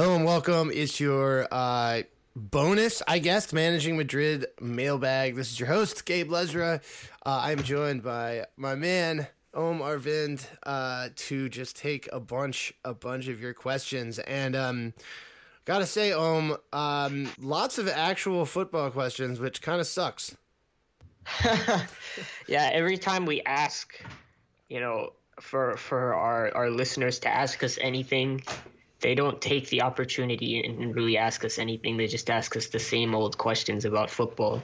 Hello and welcome. It's your uh, bonus, I guess, Managing Madrid mailbag. This is your host, Gabe Lezra. Uh, I'm joined by my man, Om Arvind, uh, to just take a bunch, a bunch of your questions. And um, gotta say, Om, um, lots of actual football questions, which kind of sucks. yeah, every time we ask, you know, for for our our listeners to ask us anything they don't take the opportunity and really ask us anything. They just ask us the same old questions about football.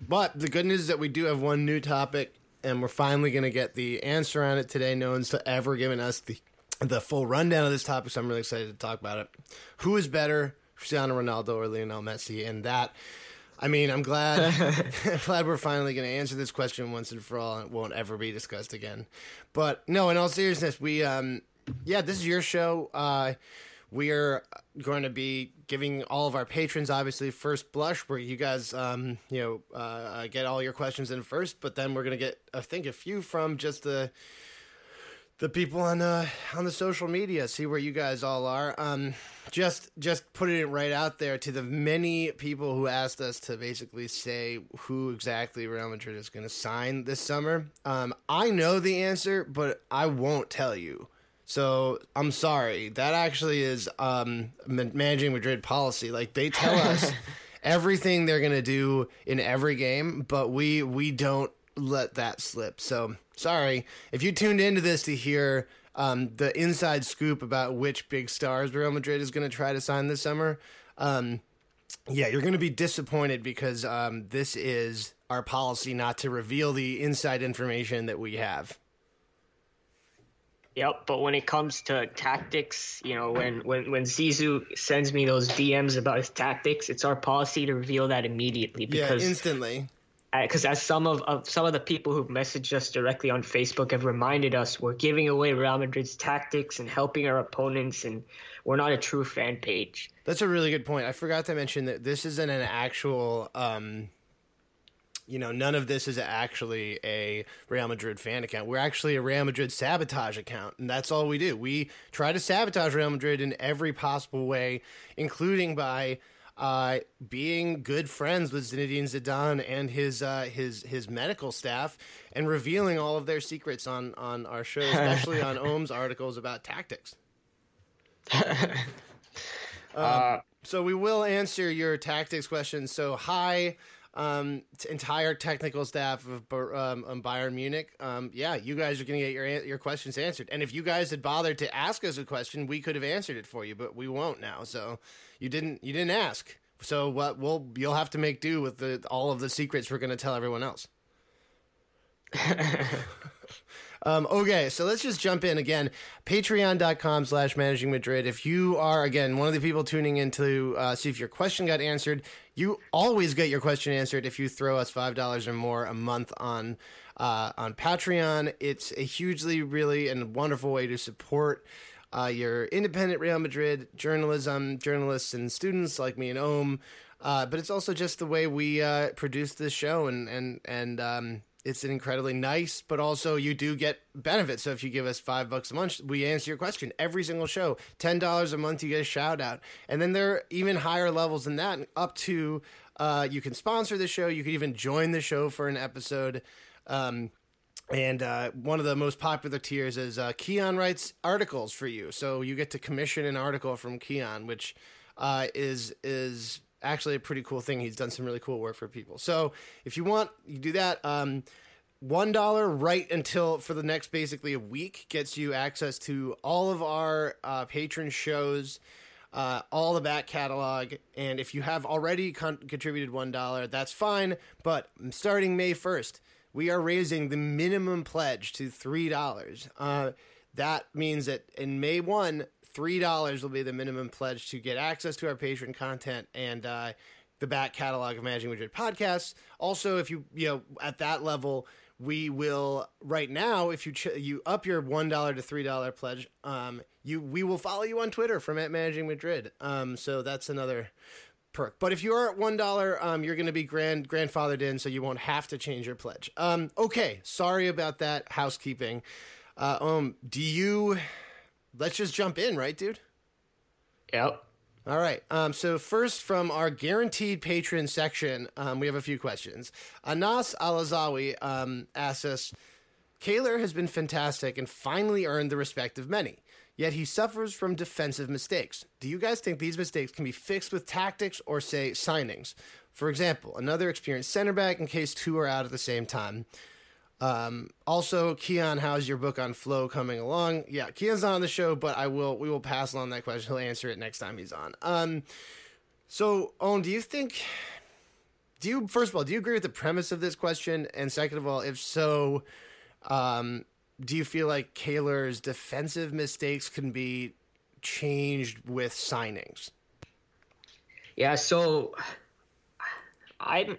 But the good news is that we do have one new topic, and we're finally going to get the answer on it today. No one's ever given us the the full rundown of this topic, so I'm really excited to talk about it. Who is better, Cristiano Ronaldo or Lionel Messi? And that, I mean, I'm glad, glad we're finally going to answer this question once and for all, and it won't ever be discussed again. But no, in all seriousness, we um yeah, this is your show. Uh, we are going to be giving all of our patrons, obviously, first blush, where you guys, um, you know, uh, get all your questions in first. But then we're going to get, I think, a few from just the the people on uh, on the social media. See where you guys all are. Um, just just putting it right out there to the many people who asked us to basically say who exactly Real Madrid is going to sign this summer. Um, I know the answer, but I won't tell you. So I'm sorry. That actually is um, managing Madrid policy. Like they tell us everything they're gonna do in every game, but we we don't let that slip. So sorry if you tuned into this to hear um, the inside scoop about which big stars Real Madrid is going to try to sign this summer. Um, yeah, you're going to be disappointed because um, this is our policy not to reveal the inside information that we have. Yep, but when it comes to tactics, you know, when when when Zizou sends me those DMs about his tactics, it's our policy to reveal that immediately because yeah, instantly. Because as some of, of some of the people who've messaged us directly on Facebook have reminded us, we're giving away Real Madrid's tactics and helping our opponents, and we're not a true fan page. That's a really good point. I forgot to mention that this isn't an actual um, you know, none of this is actually a Real Madrid fan account. We're actually a Real Madrid sabotage account, and that's all we do. We try to sabotage Real Madrid in every possible way, including by uh, being good friends with Zinedine Zidane and his uh, his his medical staff, and revealing all of their secrets on on our show, especially on Om's articles about tactics. Um, uh, so we will answer your tactics questions. So hi um, entire technical staff of um, um, Bayern Munich. Um, yeah, you guys are going to get your your questions answered. And if you guys had bothered to ask us a question, we could have answered it for you, but we won't now. So you didn't you didn't ask. So what we'll you'll have to make do with the all of the secrets we're going to tell everyone else. Um, okay, so let's just jump in again. Patreon.com slash managing Madrid. If you are, again, one of the people tuning in to uh, see if your question got answered, you always get your question answered if you throw us $5 or more a month on, uh, on Patreon. It's a hugely, really, and wonderful way to support uh, your independent Real Madrid journalism, journalists and students like me and Om. Uh, but it's also just the way we uh, produce this show and and and um, it's an incredibly nice, but also you do get benefits. So if you give us five bucks a month, we answer your question every single show. Ten dollars a month, you get a shout out, and then there are even higher levels than that, up to uh, you can sponsor the show. You can even join the show for an episode. Um, and uh, one of the most popular tiers is uh, Keon writes articles for you, so you get to commission an article from Keon, which uh, is is actually a pretty cool thing. He's done some really cool work for people. So if you want, you do that. Um, one dollar right until for the next basically a week gets you access to all of our uh, patron shows uh, all the back catalog. And if you have already con- contributed one dollar that's fine. But starting may 1st we are raising the minimum pledge to three dollars. Uh, that means that in may 1 three dollars will be the minimum pledge to get access to our patron content and uh, the back catalog of Managing Madrid podcasts. Also, if you you know at that level, we will right now if you ch- you up your one dollar to three dollar pledge, um, you we will follow you on Twitter from at Managing Madrid. Um, so that's another perk. But if you are at one dollar, um, you're going to be grand grandfathered in, so you won't have to change your pledge. Um, okay, sorry about that housekeeping. Uh, um, do you? Let's just jump in, right, dude? Yep. All right. Um, so first, from our guaranteed patron section, um, we have a few questions. Anas Alazawi um, asks us, Keylor has been fantastic and finally earned the respect of many. Yet he suffers from defensive mistakes. Do you guys think these mistakes can be fixed with tactics or, say, signings? For example, another experienced center back in case two are out at the same time. Um, also, Keon, how's your book on flow coming along? Yeah, Keon's not on the show, but I will. We will pass along that question. He'll answer it next time he's on. Um, so, Owen, do you think? Do you first of all, do you agree with the premise of this question? And second of all, if so, um, do you feel like Keylor's defensive mistakes can be changed with signings? Yeah, so I'm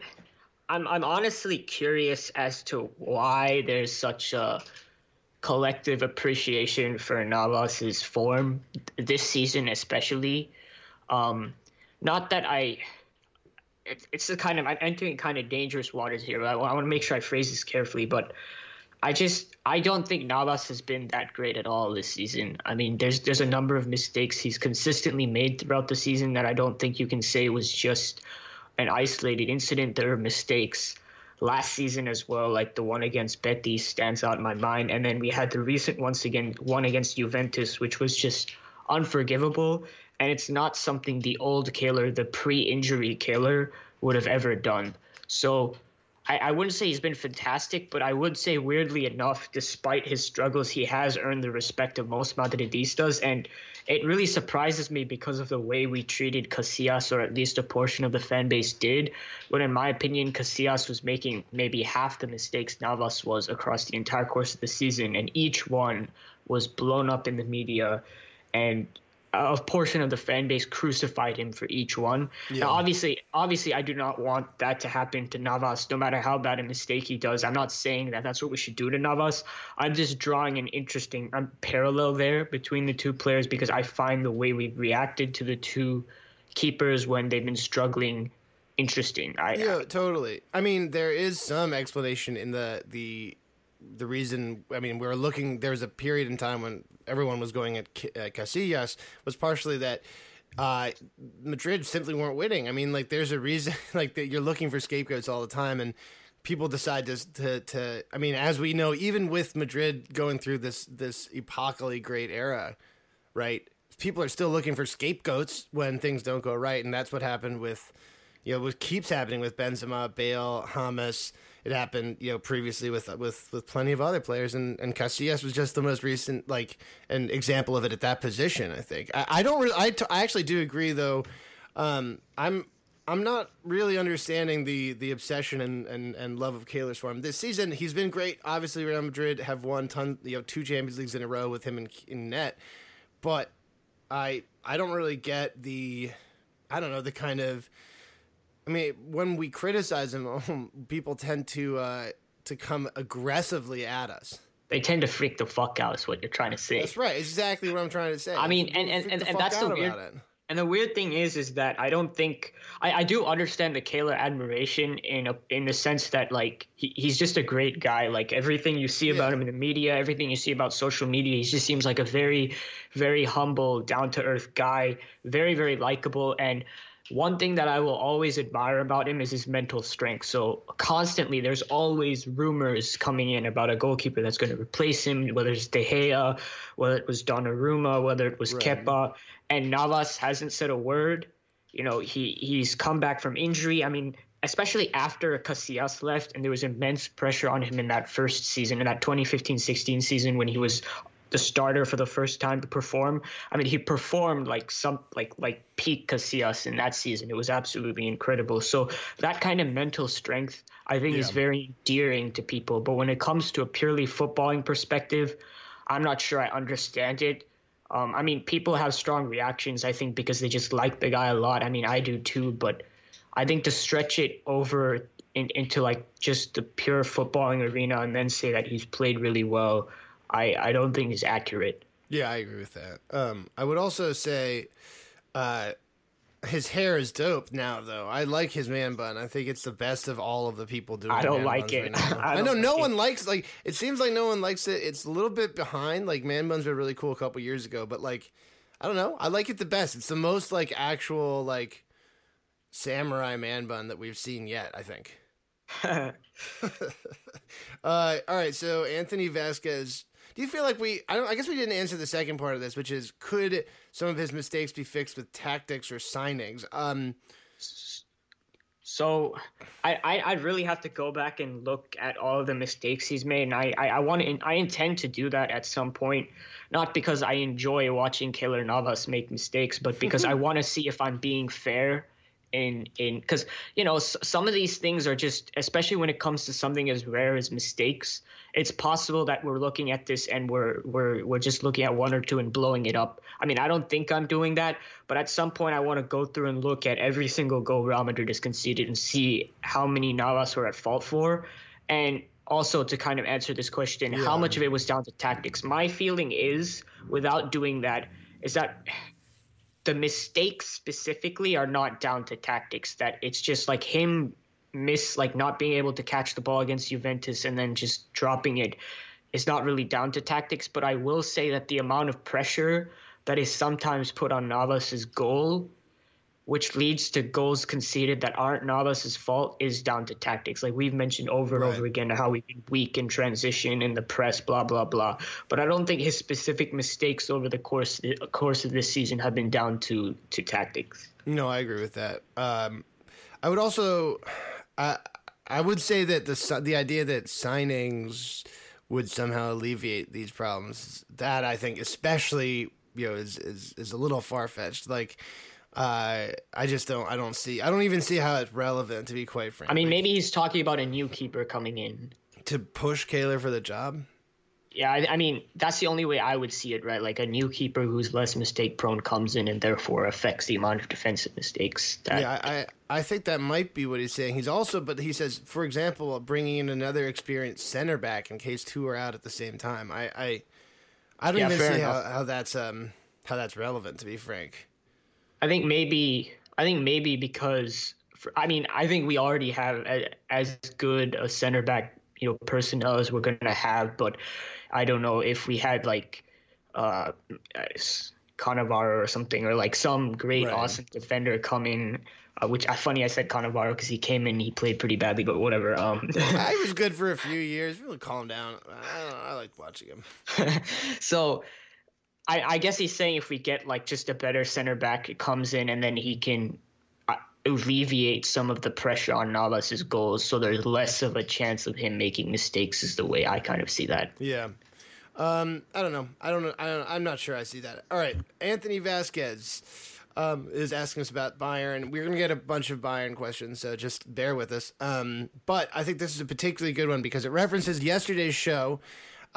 I'm I'm honestly curious as to why there's such a collective appreciation for Navas's form this season, especially. Um, not that I. It's it's the kind of I'm entering kind of dangerous waters here. But I, I want to make sure I phrase this carefully, but I just I don't think Navas has been that great at all this season. I mean, there's there's a number of mistakes he's consistently made throughout the season that I don't think you can say was just an isolated incident. There are mistakes last season as well, like the one against Betis stands out in my mind, and then we had the recent once again one against Juventus, which was just unforgivable. And it's not something the old Keylor, the pre-injury Keylor, would have ever done. So I, I wouldn't say he's been fantastic, but I would say weirdly enough, despite his struggles, he has earned the respect of most Madridistas, and it really surprises me because of the way we treated Casillas, or at least a portion of the fan base did. When, in my opinion, Casillas was making maybe half the mistakes Navas was across the entire course of the season, and each one was blown up in the media. And a portion of the fan base crucified him for each one. Yeah. Now, obviously, obviously, I do not want that to happen to Navas, no matter how bad a mistake he does. I'm not saying that that's what we should do to Navas. I'm just drawing an interesting um, parallel there between the two players because I find the way we reacted to the two keepers when they've been struggling interesting. I, yeah, I, totally. I mean, there is some explanation in the the the reason I mean we are looking there was a period in time when everyone was going at Casillas was partially that uh, Madrid simply weren't winning. I mean, like there's a reason like that you're looking for scapegoats all the time and people decide to, to to I mean, as we know, even with Madrid going through this this epochally great era, right? People are still looking for scapegoats when things don't go right, and that's what happened with you know what keeps happening with Benzema, Bale, James it happened, you know, previously with with with plenty of other players, and and Casillas was just the most recent like an example of it at that position. I think I, I don't really, I, t- I actually do agree though. Um, I'm I'm not really understanding the the obsession and, and, and love of Keylor's for him this season. He's been great. Obviously, Real Madrid have won ton, you know, two Champions Leagues in a row with him in, in net. But I I don't really get the I don't know the kind of I mean, when we criticize him, people tend to uh, to come aggressively at us. They tend to freak the fuck out. Is what you're trying to say. That's right. Exactly what I'm trying to say. I mean, and and, and, and that's the weird. And the weird thing is, is that I don't think I, I do understand the Keylor admiration in a in the sense that like he, he's just a great guy. Like everything you see about yeah. him in the media, everything you see about social media, he just seems like a very, very humble, down to earth guy. Very, very likable. And one thing that I will always admire about him is his mental strength. So constantly, there's always rumors coming in about a goalkeeper that's going to replace him, whether it's De Gea, whether it was Donnarumma, whether it was right. Kepa, and Navas hasn't said a word. You know, he he's come back from injury. I mean, especially after Casillas left, and there was immense pressure on him in that first season, in that 2015-16 season when he was the starter for the first time to perform. I mean, he performed like some like like peak Casillas in that season. It was absolutely incredible. So that kind of mental strength, I think, yeah. is very endearing to people. But when it comes to a purely footballing perspective, I'm not sure I understand it. Um, I mean, people have strong reactions, I think, because they just like the guy a lot. I mean, I do too, but I think to stretch it over in, into like just the pure footballing arena and then say that he's played really well, I, I don't think is accurate. Yeah, I agree with that. Um, I would also say uh, his hair is dope now, though. I like his man bun. I think it's the best of all of the people doing. It. I don't like it. right. I I, know don't no like one likes like. It seems like no one likes it. It's a little bit behind. Like man buns were really cool a couple years ago, but like I don't know. I like it the best. It's the most like actual like samurai man bun that we've seen yet. I think. Uh, all right, so Anthony Vasquez. Do you feel like we? I don't. I guess we didn't answer the second part of this, which is could some of his mistakes be fixed with tactics or signings? Um, So I, I I'd really have to go back and look at all of the mistakes he's made, and I I, I want to I intend to do that at some point, not because I enjoy watching Keylor Navas make mistakes, but because I want to see if I'm being fair. In in because you know s- some of these things are just especially when it comes to something as rare as mistakes it's possible that we're looking at this and we're we're we're just looking at one or two and blowing it up. I mean, I don't think I'm doing that, but at some point I want to go through and look at every single goal Real Madrid has conceded and see how many Navas were at fault for, and also to kind of answer this question, how much of it was down to tactics. My feeling is, without doing that, is that the mistakes specifically are not down to tactics. That it's just like him miss like not being able to catch the ball against Juventus and then just dropping it is not really down to tactics. But I will say that the amount of pressure that is sometimes put on Navas's goal, which leads to goals conceded that aren't Navas's fault, is down to tactics. Like we've mentioned over and Right. over again how we've been weak in transition in the press, blah blah blah. But I don't think his specific mistakes over the course course of this season have been down to to tactics. no, I agree with that. Um, I would also, I I would say that the the idea that signings would somehow alleviate these problems, that I think, especially you know, is is, is a little far fetched. Like. Uh, I just don't. I don't see. I don't even see how it's relevant, to be quite frank. I mean, maybe he's talking about a new keeper coming in. to push Keylor for the job. Yeah, I, I mean that's the only way I would see it, right? Like a new keeper who's less mistake prone comes in and therefore affects the amount of defensive mistakes. That, Yeah, I, I I think that might be what he's saying. He's also, but he says, for example, bringing in another experienced center back in case two are out at the same time. I I, I don't Yeah, even see how, how that's um how that's relevant. To be frank, I think maybe I think maybe because for, I mean I think we already have a, as good a center back you know personnel as we're gonna have, but I don't know if we had like uh Cannavaro or something or like some great Right. awesome defender come in. Uh, which I funny I said Cannavaro because he came in he played pretty badly, but whatever. Um, he was good for a few years. Really calm down. I don't know, I like watching him. so I, I guess he's saying if we get like just a better center back, it comes in and then he can uh, alleviate some of the pressure on Navas's goals, so there's less of a chance of him making mistakes. Is the way I kind of see that. Yeah. Um, I don't know. I don't know. I I'm not sure I see that. All right. Anthony Vasquez um, is asking us about Bayern. We're going to get a bunch of Bayern questions, so just bear with us. Um, but I think this is a particularly good one because it references yesterday's show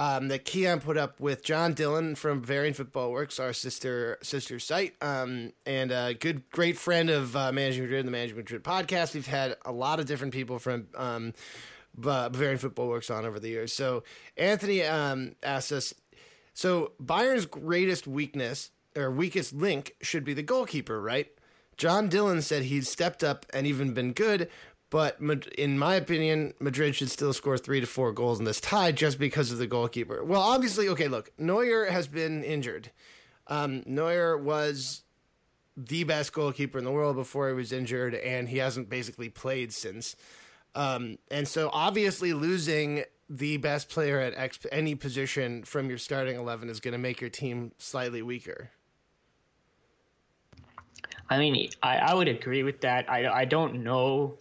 um, that Keon put up with John Dillon from Bavarian Football Works, our sister sister site, um, and a good, great friend of uh, Managing Madrid the Managing Madrid podcast. We've had a lot of different people from um, Bavarian Football Works on over the years. So Anthony um, asked us, so Bayern's greatest weakness or weakest link should be the goalkeeper, right? John Dillon said he's stepped up and even been good, but in my opinion, Madrid should still score three to four goals in this tie just because of the goalkeeper. Well, obviously, okay, look, Neuer has been injured. Um, Neuer was the best goalkeeper in the world before he was injured, and he hasn't basically played since. Um, and so obviously losing the best player at any position from your starting 11 is going to make your team slightly weaker. I mean, I, I would agree with that. I, I don't know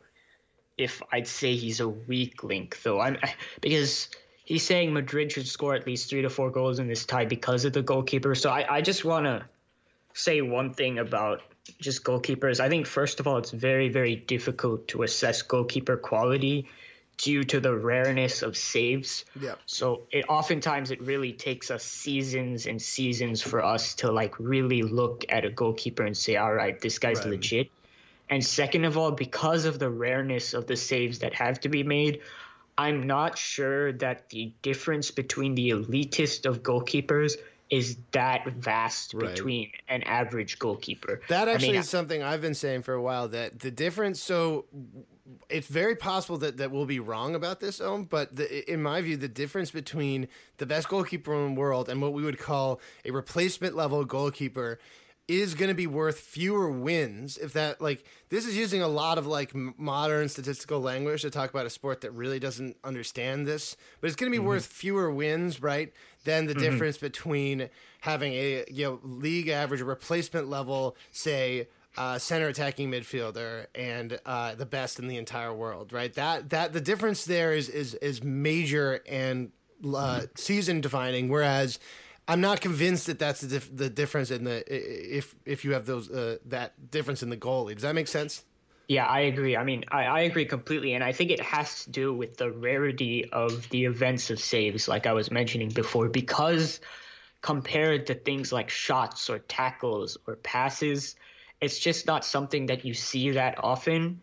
if I'd say he's a weak link though. I'm because he's saying Madrid should score at least three to four goals in this tie because of the goalkeeper. So I, I just want to say one thing about just goalkeepers. I think first of all, it's very very difficult to assess goalkeeper quality due to the rareness of saves. Yeah. So it oftentimes it really takes us seasons and seasons for us to like really look at a goalkeeper and say, all right, this guy's Right. legit. And second of all, because of the rareness of the saves that have to be made, I'm not sure that the difference between the elitist of goalkeepers is that vast Right. between an average goalkeeper. That I actually mean, is something I've been saying for a while. That the difference. So it's very possible that that we'll be wrong about this, Om. But the, in my view, the difference between the best goalkeeper in the world and what we would call a replacement level goalkeeper is going to be worth fewer wins if that like this is using a lot of like modern statistical language to talk about a sport that really doesn't understand this but it's going to be worth fewer wins right than the difference between having a you know league average replacement level say uh, center attacking midfielder and uh, the best in the entire world right? That that the difference there is is is major and uh, season defining whereas I'm not convinced that that's the, dif- the difference in the if if you have those uh, that difference in the goalie. Does that make sense? Yeah, I agree. I mean, I, I agree completely. And I think it has to do with the rarity of the events of saves, like I was mentioning before, because compared to things like shots or tackles or passes, it's just not something that you see that often.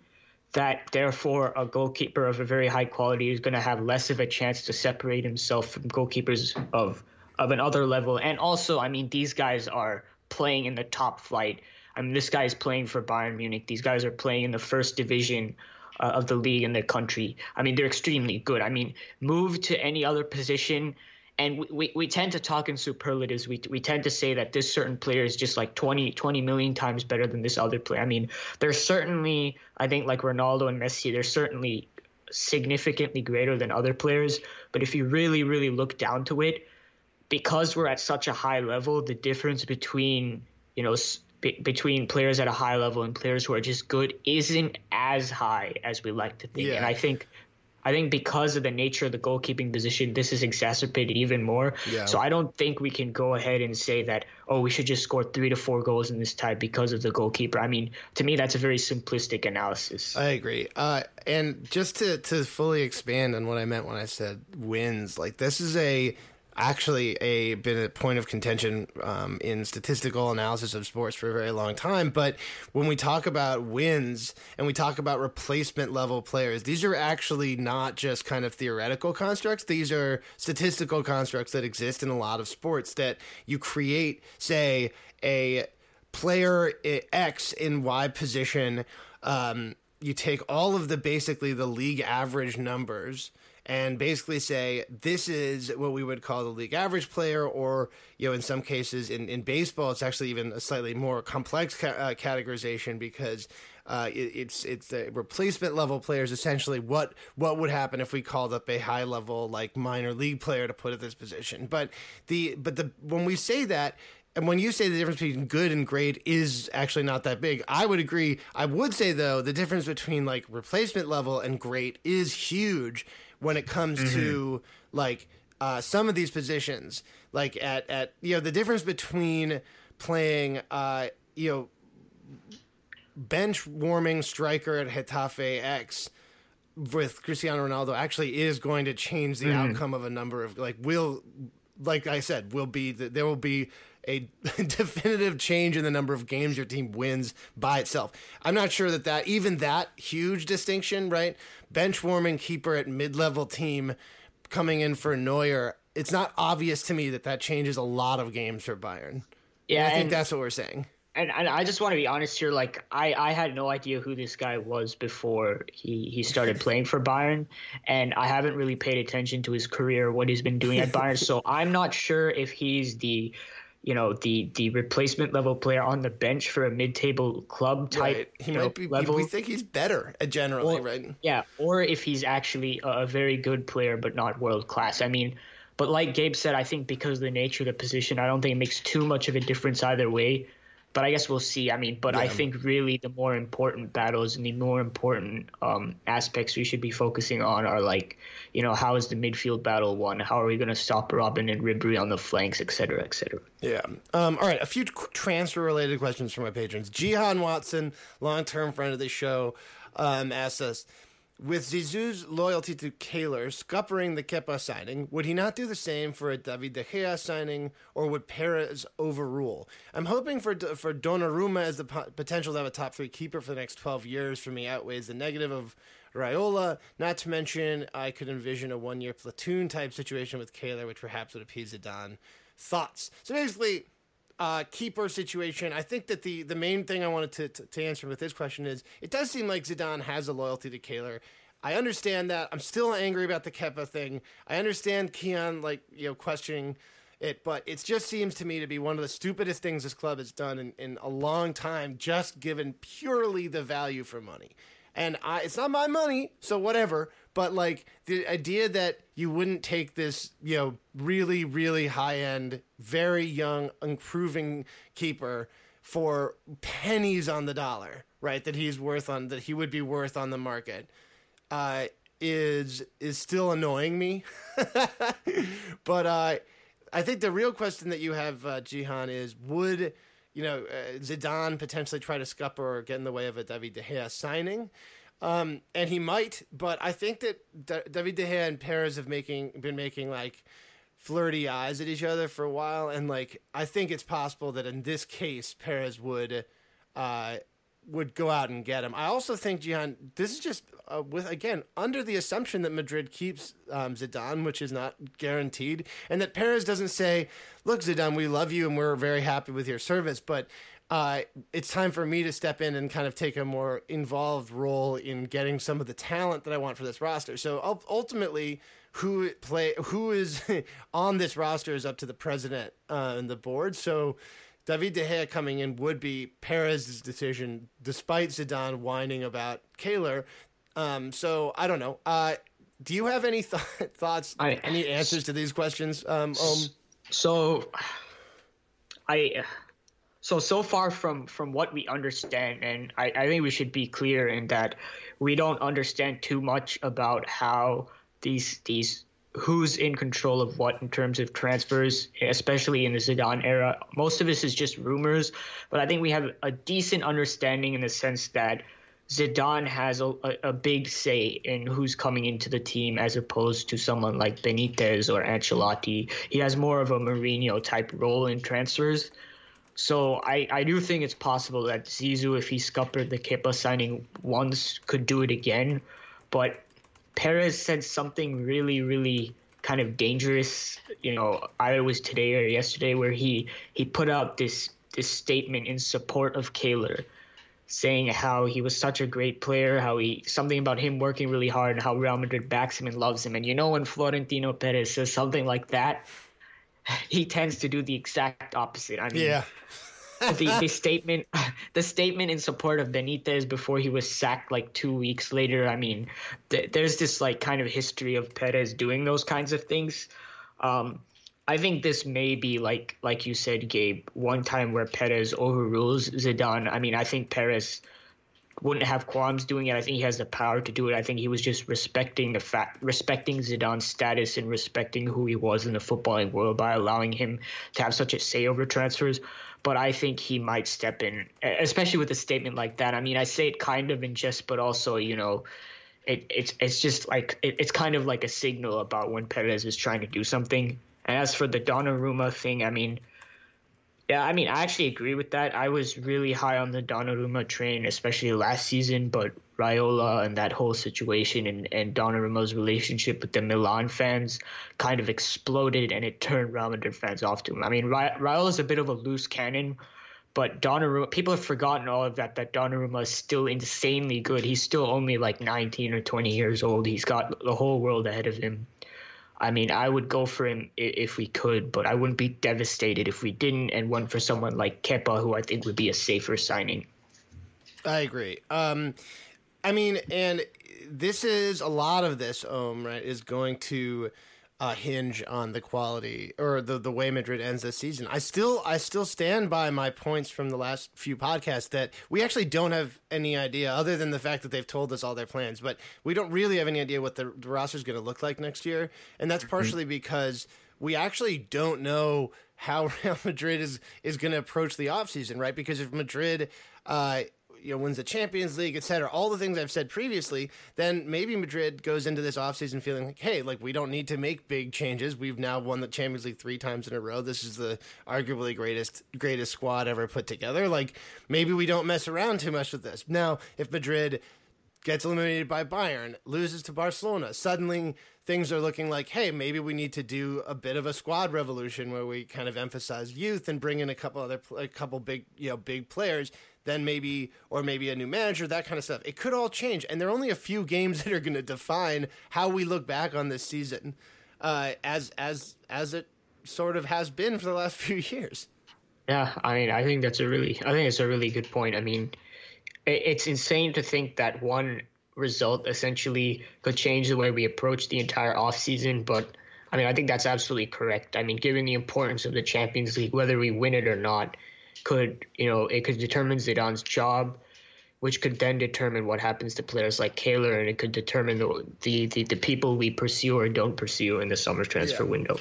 That therefore, a goalkeeper of a very high quality is going to have less of a chance to separate himself from goalkeepers of of another level. And also, I mean, these guys are playing in the top flight. I mean, this guy is playing for Bayern Munich. These guys are playing in the first division uh, of the league in their country. I mean, they're extremely good. I mean, move to any other position, and we, we, we tend to talk in superlatives. We, we tend to say that this certain player is just like 20, 20 million times better than this other player. I mean, there's certainly, I think, like Ronaldo and Messi, they're certainly significantly greater than other players. But if you really, really look down to it, because we're at such a high level, the difference between you know be, between players at a high level and players who are just good isn't as high as we like to think. Yeah. And I think I think because of the nature of the goalkeeping position, this is exacerbated even more. Yeah. So I don't think we can go ahead and say that oh we should just score three to four goals in this tie because of the goalkeeper. I mean, to me that's a very simplistic analysis. I agree. Uh, and just to to fully expand on what I meant when I said wins, like this is a actually a been a point of contention um, in statistical analysis of sports for a very long time. But when we talk about wins and we talk about replacement level players, these are actually not just kind of theoretical constructs. These are statistical constructs that exist in a lot of sports that you create, say, a player X in Y position. Um, you take all of the basically the league average numbers and basically say this is what we would call the league average player, or you know, in some cases in, in baseball, it's actually even a slightly more complex ca- uh, categorization because uh, it, it's it's the replacement level players essentially what what would happen if we called up a high level like minor league player to put at this position. But the but the when we say that and when you say the difference between good and great is actually not that big, I would agree. I would say though the difference between like replacement level and great is huge when it comes to like uh, some of these positions. Like at at you know the difference between playing uh, you know bench warming striker at Getafe X with Cristiano Ronaldo actually is going to change the outcome of a number of like will like I said will be that there will be a definitive change in the number of games your team wins by itself. I'm not sure that that even that huge distinction, right? Bench warming keeper at mid-level team coming in for Neuer, it's not obvious to me that that changes a lot of games for Bayern. Yeah, I think and- that's what we're saying. and, and I just want to be honest here. Like I, I had no idea who this guy was before he, he started playing for Bayern, and I haven't really paid attention to his career, what he's been doing at Bayern. so I'm not sure if he's the, you know, the the replacement level player on the bench for a mid-table club type Right. He you know, might be. level. We think he's better uh, generally, Or- right? Yeah, or if he's actually a very good player but not world class. I mean, but like Gabe said, I think because of the nature of the position, I don't think it makes too much of a difference either way. But I guess we'll see. I mean, but I think really the more important battles and the more important um, aspects we should be focusing on are like, you know, how is the midfield battle won? How are we going to stop Robben and Ribery on the flanks, et cetera, et cetera? Yeah. Um, all right. A few transfer related questions from my patrons. Jihan Watson, long term friend of the show, um, asked us with Zizou's loyalty to Keylor scuppering the Kepa signing, would he not do the same for a David De Gea signing, or would Perez overrule? I'm hoping for for Donnarumma as the potential to have a top three keeper for the next 12 years for me outweighs the negative of Raiola. Not to mention, I could envision a one year platoon type situation with Keylor, which perhaps would appease Zidane. Thoughts? So basically, uh, keeper situation. I think that the the main thing I wanted to, to, to answer with this question is it does seem like Zidane has a loyalty to Keylor. I understand that. I'm still angry about the Kepa thing. I understand Keon like you know questioning it, but it just seems to me to be one of the stupidest things this club has done in, in a long time, just given purely the value for money. And I, it's not my money, so whatever. But like the idea that you wouldn't take this, you know, really, really high end, very young, improving keeper for pennies on the dollar, right? That he's worth on that he would be worth on the market, uh, is is still annoying me. but uh, I think the real question that you have, uh, Jihan, is would you know uh, Zidane potentially try to scupper or get in the way of a David De Gea signing? Um, and he might, but I think that D- David De Gea and Perez have making been making like flirty eyes at each other for a while, and like I think it's possible that in this case Perez would uh, would go out and get him. I also think Jihan, this is just uh, with again under the assumption that Madrid keeps um, Zidane, which is not guaranteed, and that Perez doesn't say, "Look, Zidane, we love you and we're very happy with your service," but uh, it's time for me to step in and kind of take a more involved role in getting some of the talent that I want for this roster. So ultimately, who play who is on this roster is up to the president uh, and the board. So David De Gea coming in would be Perez's decision, despite Zidane whining about Keylor. Um, so I don't know. Uh, do you have any th- thoughts, I, any answers to these questions? Um, um, so I so so far from from what we understand and I, I think we should be clear in that we don't understand too much about how these these who's in control of what in terms of transfers, especially in the Zidane era. Most of this is just rumors, but I think we have a decent understanding in the sense that Zidane has a, a, big say in who's coming into the team as opposed to someone like Benitez or Ancelotti. He has more of a Mourinho type role in transfers. So I, I do think it's possible that Zizou, if he scuppered the Kepa signing once, could do it again. But Perez said something really, really kind of dangerous. You know, either it was today or yesterday, where he he put out this this statement in support of Keylor, saying how he was such a great player, how he something about him working really hard, and how Real Madrid backs him and loves him. And you know, when Florentino Perez says something like that, he tends to do the exact opposite. I mean, yeah. The, the statement the statement in support of Benitez before he was sacked like two weeks later. I mean, th- there's this like kind of history of Perez doing those kinds of things. Um, I think this may be like like you said, Gabe, one time where Perez overrules Zidane. I mean, I think Perez wouldn't have qualms doing it. I think he has the power to do it. I think he was just respecting the fact, respecting Zidane's status and respecting who he was in the footballing world by allowing him to have such a say over transfers. But I think he might step in, especially with a statement like that. I mean, I say it kind of in jest, but also, you know, it, it's it's just like it, it's kind of like a signal about when Perez is trying to do something. And as for the Donnarumma thing, I mean yeah, I mean, I actually agree with that. I was really high on the Donnarumma train, especially last season, but Raiola and that whole situation and, and Donnarumma's relationship with the Milan fans kind of exploded and it turned Real Madrid fans off to him. I mean, Ra- Raiola's a bit of a loose cannon, but Donnarumma, people have forgotten all of that, that Donnarumma is still insanely good. He's still only like 19 or 20 years old. He's got the whole world ahead of him. I mean, I would go for him if we could, but I wouldn't be devastated if we didn't and went for someone like Kepa, who I think would be a safer signing. I agree. Um, I mean, and this is a lot of this, um, right, is going to uh, hinge on the quality or the the way Madrid ends this season. I still I still stand by my points from the last few podcasts that we actually don't have any idea other than the fact that they've told us all their plans, but we don't really have any idea what the, the roster is going to look like next year, and that's mm-hmm. partially because we actually don't know how Real Madrid is is going to approach the offseason, right? Because if Madrid uh, you know wins the Champions League, etc. All the things I've said previously, then maybe Madrid goes into this offseason feeling like, hey, like we don't need to make big changes. We've now won the Champions League three times in a row. This is the arguably greatest greatest squad ever put together. Like maybe we don't mess around too much with this. Now, if Madrid gets eliminated by Bayern, loses to Barcelona. Suddenly, things are looking like, hey, maybe we need to do a bit of a squad revolution where we kind of emphasize youth and bring in a couple other, a couple big, you know, big players. Then maybe, or maybe a new manager, that kind of stuff. It could all change, and there are only a few games that are going to define how we look back on this season, uh, as as as it sort of has been for the last few years. Yeah, I mean, I think that's a really, I think it's a really good point. I mean, it's insane to think that one result essentially could change the way we approach the entire offseason. But I mean, I think that's absolutely correct. I mean, given the importance of the Champions League, whether we win it or not, could you know it could determine Zidane's job, which could then determine what happens to players like Keylor, and it could determine the the, the, the people we pursue or don't pursue in the summer transfer yeah. window.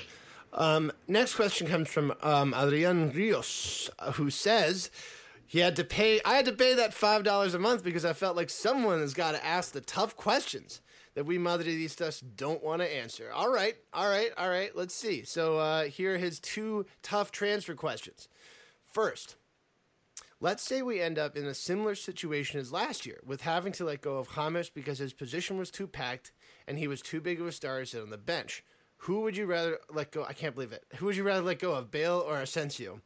Um, next question comes from um, Adrian Rios, who says. He had to pay. I had to pay that five dollars a month because I felt like someone has got to ask the tough questions that we Madridistas don't want to answer. All right, all right, all right. Let's see. So uh, here are his two tough transfer questions. First, let's say we end up in a similar situation as last year, with having to let go of James because his position was too packed and he was too big of a star to sit on the bench. Who would you rather let go? I can't believe it. Who would you rather let go of, Bale or Asensio?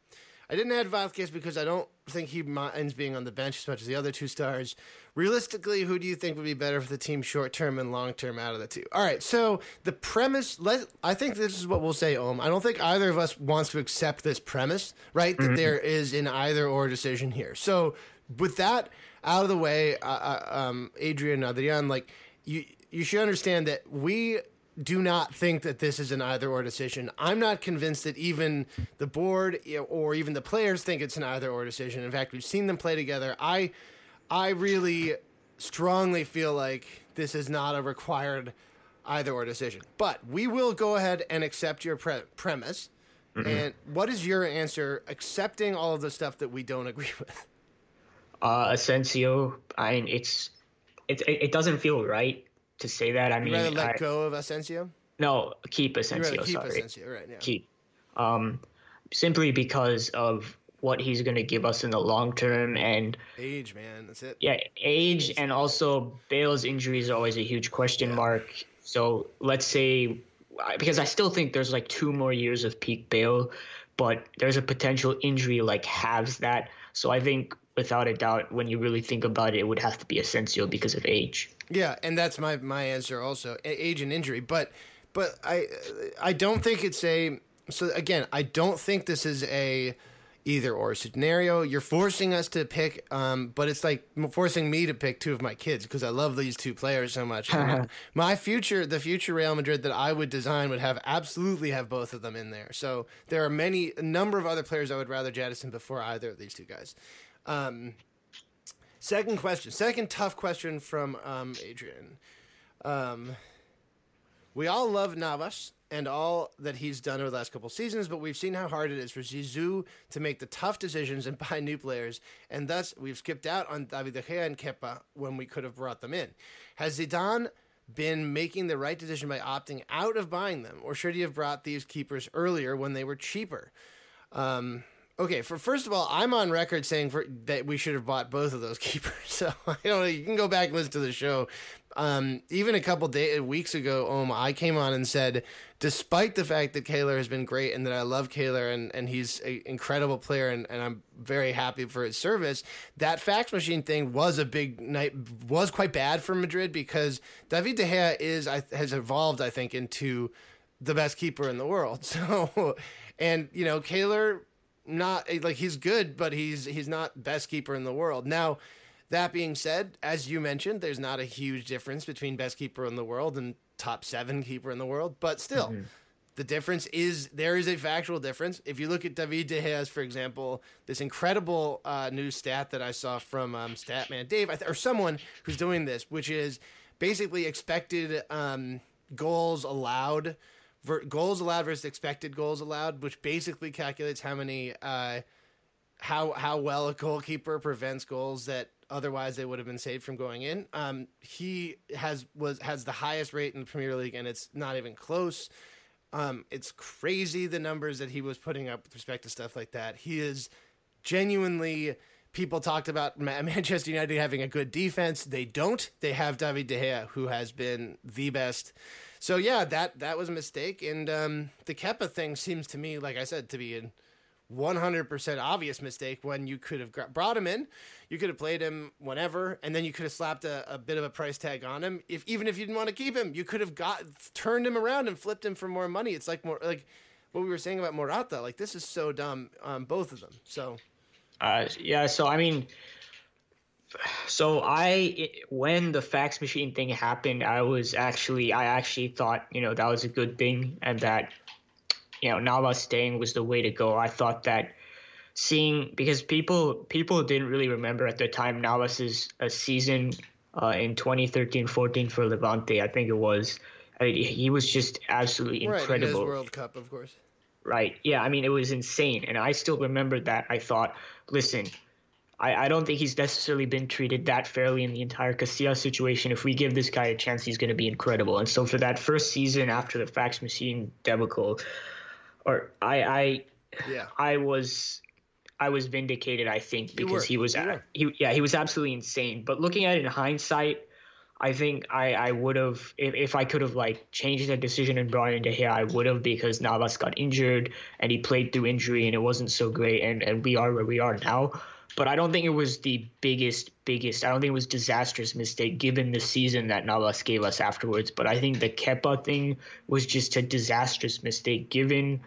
I didn't add Vázquez because I don't think he minds being on the bench as much as the other two stars. Realistically, who do you think would be better for the team short term and long term out of the two? All right, so the premise, let I think this is what we'll say, Om. I don't think either of us wants to accept this premise, right? Mm-hmm. That there is an either or decision here. So with that out of the way, uh, uh um, Adrian Adrian, like you, you should understand that we do not think that this is an either or decision. I'm not convinced that even the board or even the players think it's an either or decision. In fact, we've seen them play together. I I really strongly feel like this is not a required either or decision. But we will go ahead and accept your pre- premise. Mm-hmm. And what is your answer accepting all of the stuff that we don't agree with? Uh Asensio, I mean it's it, it doesn't feel right to say that. I mean, rather let I, go of Asensio. No, keep Asensio. keep sorry, Asensio, right? Yeah. Keep. Um, simply because of what he's going to give us in the long term and age, man. That's it. Yeah, age, and also Bale's injury is always a huge question yeah. mark. So let's say because I still think there's like two more years of peak Bale, but there's a potential injury like halves that. So I think without a doubt, when you really think about it, it would have to be Asensio because of age. Yeah, and that's my my answer also, age and injury. But but I I don't think it's a so again, I don't think this is a either or scenario. You're forcing us to pick, um, but it's like forcing me to pick two of my kids because I love these two players so much. my future, the future Real Madrid that I would design would have absolutely have both of them in there. So there are many, a number of other players I would rather jettison before either of these two guys. Um, second question, second tough question from um, Adrian. Um, we all love Navas and all that he's done over the last couple seasons, but we've seen how hard it is for Zizou to make the tough decisions and buy new players, and thus we've skipped out on David De Gea and Kepa when we could have brought them in. Has Zidane been making the right decision by opting out of buying them, or should he have brought these keepers earlier when they were cheaper? Um, Okay, for first of all, I'm on record saying for, that we should have bought both of those keepers. So I don't know. You can go back and listen to the show. Um, even a couple days, weeks ago, um, I came on and said, despite the fact that Keylor has been great and that I love Keylor and, and he's an incredible player and, and I'm very happy for his service, that fax machine thing was a big night, was quite bad for Madrid because David De Gea is has evolved, I think, into the best keeper in the world. So, and you know, Keylor not like he's good, but he's he's not best keeper in the world. Now, that being said, as you mentioned, there's not a huge difference between best keeper in the world and top seven keeper in the world, but still. Mm-hmm. The difference is there is a factual difference. If you look at David De Gea, for example, this incredible uh, new stat that I saw from um, Statman Dave th- or someone who's doing this, which is basically expected um, goals allowed ver- goals allowed versus expected goals allowed, which basically calculates how many uh, how how well a goalkeeper prevents goals that otherwise they would have been saved from going in. Um, he has was has the highest rate in the Premier League, and it's not even close. Um, it's crazy the numbers that he was putting up with respect to stuff like that. He is genuinely. People talked about Manchester United having a good defense. They don't. They have David De Gea, who has been the best. So yeah, that that was a mistake. And um, the Kepa thing seems to me, like I said, to be an 100% obvious mistake when you could have brought him in. You could have played him whenever, and then you could have slapped a, a, bit of a price tag on him. If even if you didn't want to keep him, you could have got turned him around and flipped him for more money. It's like more like what we were saying about Morata. Like this is so dumb, um, both of them. So uh, yeah, so I mean, so I when the fax machine thing happened, I was actually I actually thought you know that was a good thing and that you know Navas staying was the way to go. I thought that seeing because people people didn't really remember at the time Navas's a season uh, in 2013-14 for Levante, I think it was. I mean, he was just absolutely incredible. Right, World Cup, of course. Right. Yeah. I mean, it was insane, and I still remember that. I thought, listen, I, I don't think he's necessarily been treated that fairly in the entire Casilla situation. If we give this guy a chance, he's going to be incredible. And so for that first season after the fax machine debacle, or I, I, yeah, I was. I was vindicated, I think, because he was, he, yeah, he was absolutely insane. But looking at it in hindsight, I think I, I would have if, if I could have like changed that decision and brought in De Gea, I would have because Navas got injured and he played through injury and it wasn't so great and, and we are where we are now. But I don't think it was the biggest, biggest. I don't think it was disastrous mistake given the season that Navas gave us afterwards. But I think the Kepa thing was just a disastrous mistake given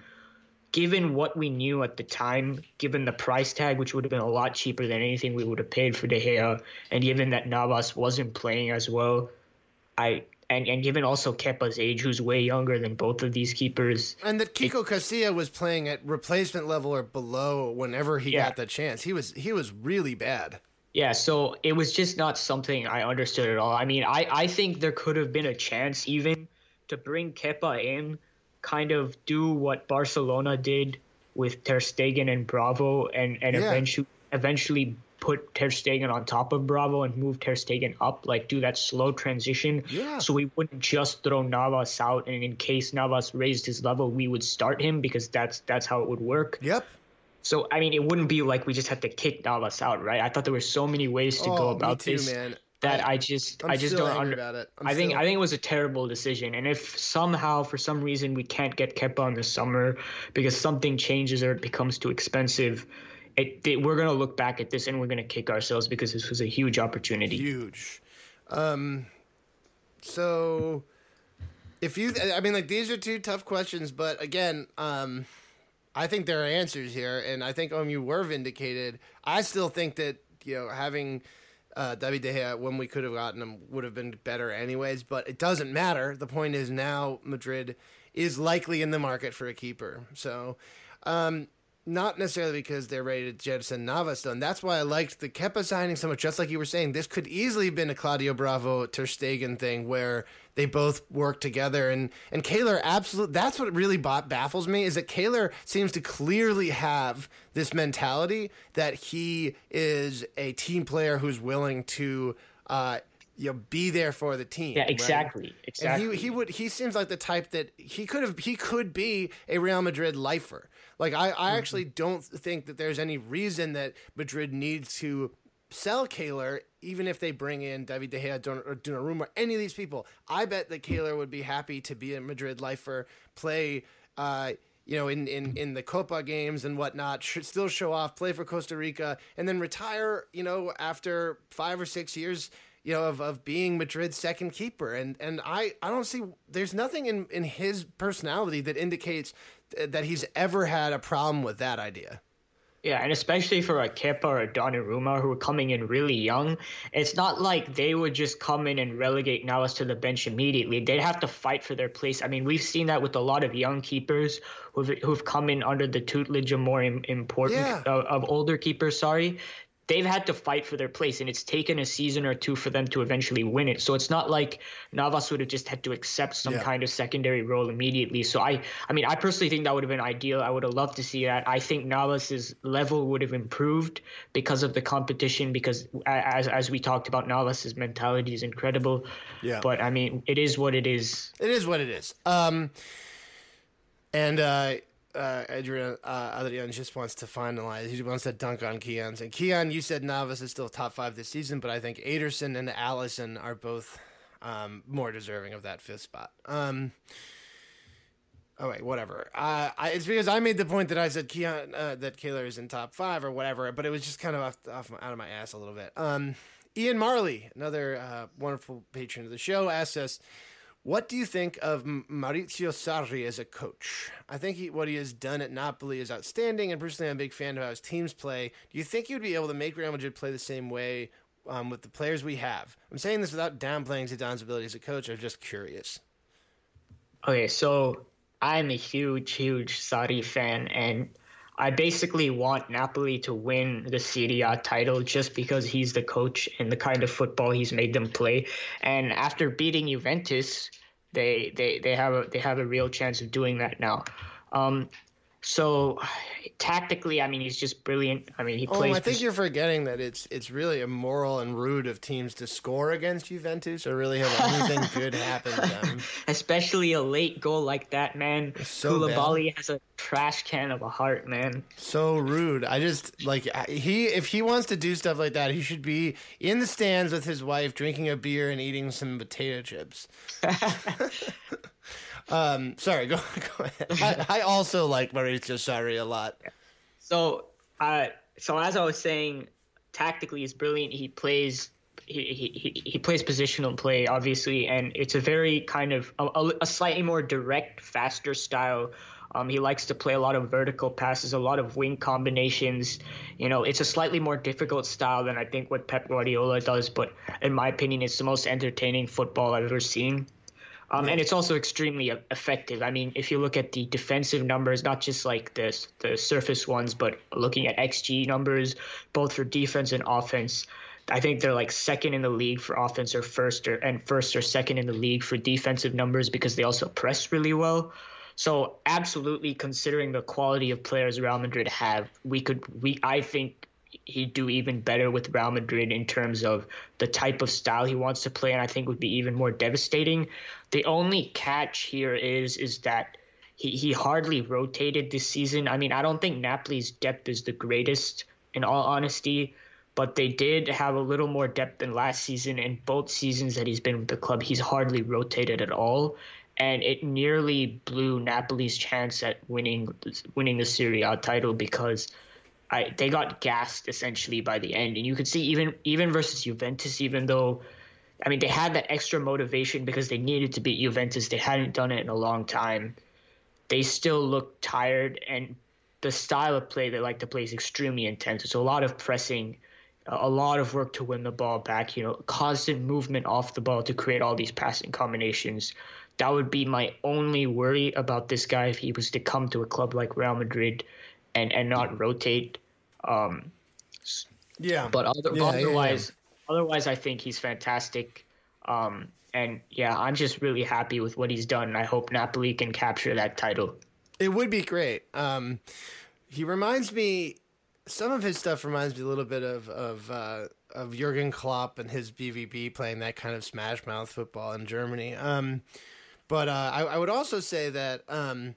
given what we knew at the time, given the price tag, which would have been a lot cheaper than anything we would have paid for De Gea, and given that Navas wasn't playing as well, I and, and given also Kepa's age, who's way younger than both of these keepers, and that Kiko it, Casilla was playing at replacement level or below whenever he yeah. got the chance. He was he was really bad. Yeah, so it was just not something I understood at all. I mean, I, I think there could have been a chance even to bring Kepa in kind of do what Barcelona did with Ter Stegen and Bravo, and and yeah. eventually eventually put Ter Stegen on top of Bravo and move Ter Stegen up, like do that slow transition. Yeah. So we wouldn't just throw Navas out, and in case Navas raised his level, we would start him because that's that's how it would work. Yep. So I mean, it wouldn't be like we just had to kick Navas out, right? I thought there were so many ways to oh, go about too, this. Man that I, just I'm I just don't under. I think I think it was a terrible decision. And if somehow for some reason we can't get Kepa in the summer because something changes or it becomes too expensive, it, it, we're gonna look back at this and we're gonna kick ourselves because this was a huge opportunity. Huge. Um. So, if you, I mean, like these are two tough questions, but again, um. I think there are answers here, and I think um you were vindicated. I still think that you know having uh, David De Gea when we could have gotten him would have been better anyways. But it doesn't matter. The point is now Madrid is likely in the market for a keeper. So, um, not necessarily because they're ready to jettison Navas, though. And that's why I liked the Kepa signing so much. Just like you were saying, this could easily have been a Claudio Bravo Ter Stegen thing where they both work together. And and Keylor absolutely that's what really baffles me is that Keylor seems to clearly have this mentality that he is a team player who's willing to. Uh, you know, be there for the team. Yeah, exactly. Right? Exactly. And he he would he seems like the type that he could have he could be a Real Madrid lifer. Like I, I mm-hmm. actually don't think that there's any reason that Madrid needs to sell Keylor, even if they bring in David De Gea or Donnarumma or any of these people. I bet that Keylor would be happy to be a Madrid lifer, play. Uh, you know, in, in, in the Copa games and whatnot, should still show off, play for Costa Rica, and then retire, you know, after five or six years, you know, of, of being Madrid's second keeper. And and I, I don't see there's nothing in, in his personality that indicates that he's ever had a problem with that idea. Yeah, and especially for a Kepa or a Donnarumma who are coming in really young, it's not like they would just come in and relegate Navas to the bench immediately. They'd have to fight for their place. I mean, we've seen that with a lot of young keepers who've, who've come in under the tutelage of more important yeah. of older keepers. Sorry, they've had to fight for their place and it's taken a season or two for them to eventually win it so it's not like navas would have just had to accept some Yeah. kind of secondary role immediately so i i mean i personally think that would have been ideal i would have loved to see that i think navas's level would have improved because of the competition because as as we talked about navas's mentality is incredible Yeah. but i mean it is what it is It is what it is. Um, and uh, uh, Adrian uh, Adrian just wants to finalize. He wants to dunk on Keon. And Keon, you said Navas is still top five this season, but I think Ederson and Alisson are both um, more deserving of that fifth spot. Um, oh wait, whatever. Uh, I, it's because I made the point that I said Keon uh, that Keylor is in top five or whatever, but it was just kind of off, off out of my ass a little bit. Um, Ian Marley, another uh, wonderful patron of the show, asks us. What do you think of Maurizio Sarri as a coach? I think he, what he has done at Napoli is outstanding, and personally, I'm a big fan of how his teams play. Do you think he would be able to make Real Madrid play the same way um, with the players we have? I'm saying this without downplaying Zidane's ability as a coach. I'm just curious. Okay, so I'm a huge, huge Sarri fan, and I basically want Napoli to win the Serie A title just because he's the coach and the kind of football he's made them play. And after beating Juventus, they they, they have a they have a real chance of doing that now. Um, so tactically, I mean, he's just brilliant. I mean, he Oh, plays. I think you're forgetting that it's it's really immoral and rude of teams to score against Juventus or really have anything good happen to them. especially a late goal like that, man. so. Koulibaly has a trash can of a heart, man. So rude. I just like he if he wants to do stuff like that, he should be in the stands with his wife drinking a beer and eating some potato chips. um, sorry, go go ahead. I, I also like Maurizio Sarri a lot. So, uh, so as I was saying, tactically he's brilliant. He plays. He, he, he- plays positional play, obviously, and it's a very kind of a- a slightly more direct, faster style. Um, he likes to play a lot of vertical passes, a lot of wing combinations. You know, it's a slightly more difficult style than I think what Pep Guardiola does, but in my opinion, it's the most entertaining football I've ever seen. Um, and it's also extremely effective. I mean, if you look at the defensive numbers, not just like the the surface ones, but looking at xG numbers, both for defense and offense, I think they're like second in the league for offense, or first, or and first or second in the league for defensive numbers because they also press really well. So absolutely, considering the quality of players Real Madrid have, we could we I think he'd do even better with Real Madrid in terms of the type of style he wants to play, and I think would be even more devastating. The only catch here is is that he, he hardly rotated this season. I mean, I don't think Napoli's depth is the greatest, in all honesty, but they did have a little more depth than last season. And both seasons that he's been with the club, he's hardly rotated at all, and it nearly blew Napoli's chance at winning winning the Serie A title because. I, they got gassed essentially by the end, and you could see even even versus Juventus, even though, I mean, they had that extra motivation because they needed to beat Juventus. They hadn't done it in a long time. They still looked tired, and the style of play they like to play is extremely intense. It's a lot of pressing, a lot of work to win the ball back. You know, constant movement off the ball to create all these passing combinations. That would be my only worry about this guy if he was to come to a club like Real Madrid and and not rotate. Um, Yeah, but other, Yeah, yeah, yeah. otherwise, otherwise, I think he's fantastic. Um, and yeah, I'm just really happy with what he's done. and I hope Napoli can capture that title. It would be great. Um, he reminds me. Some of his stuff reminds me a little bit of of uh, of Jurgen Klopp and his BVB playing that kind of smash mouth football in Germany. Um, but uh, I, I would also say that um,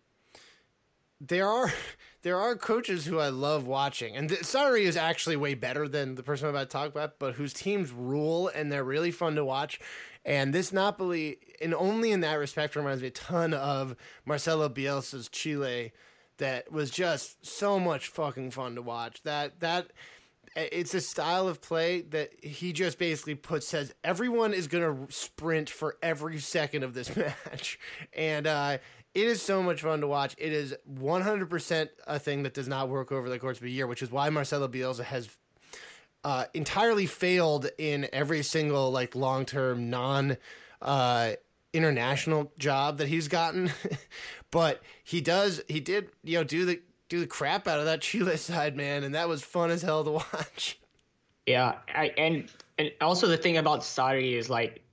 there are there are coaches who I love watching, and Sarri is actually way better than the person I'm about to talk about, but whose teams rule and they're really fun to watch. And this Napoli, and only in that respect, reminds me a ton of Marcelo Bielsa's Chile. That was just so much fucking fun to watch. That that it's a style of play that he just basically puts says everyone is going to sprint for every second of this match and uh, it is so much fun to watch. It is 100% a thing that does not work over the course of a year which is why marcelo bielsa has uh, entirely failed in every single like long-term non uh, international job that he's gotten. But he does he did you know do the do the crap out of that Chile side man and that was fun as hell to watch. Yeah, I, and and also the thing about Sarri is like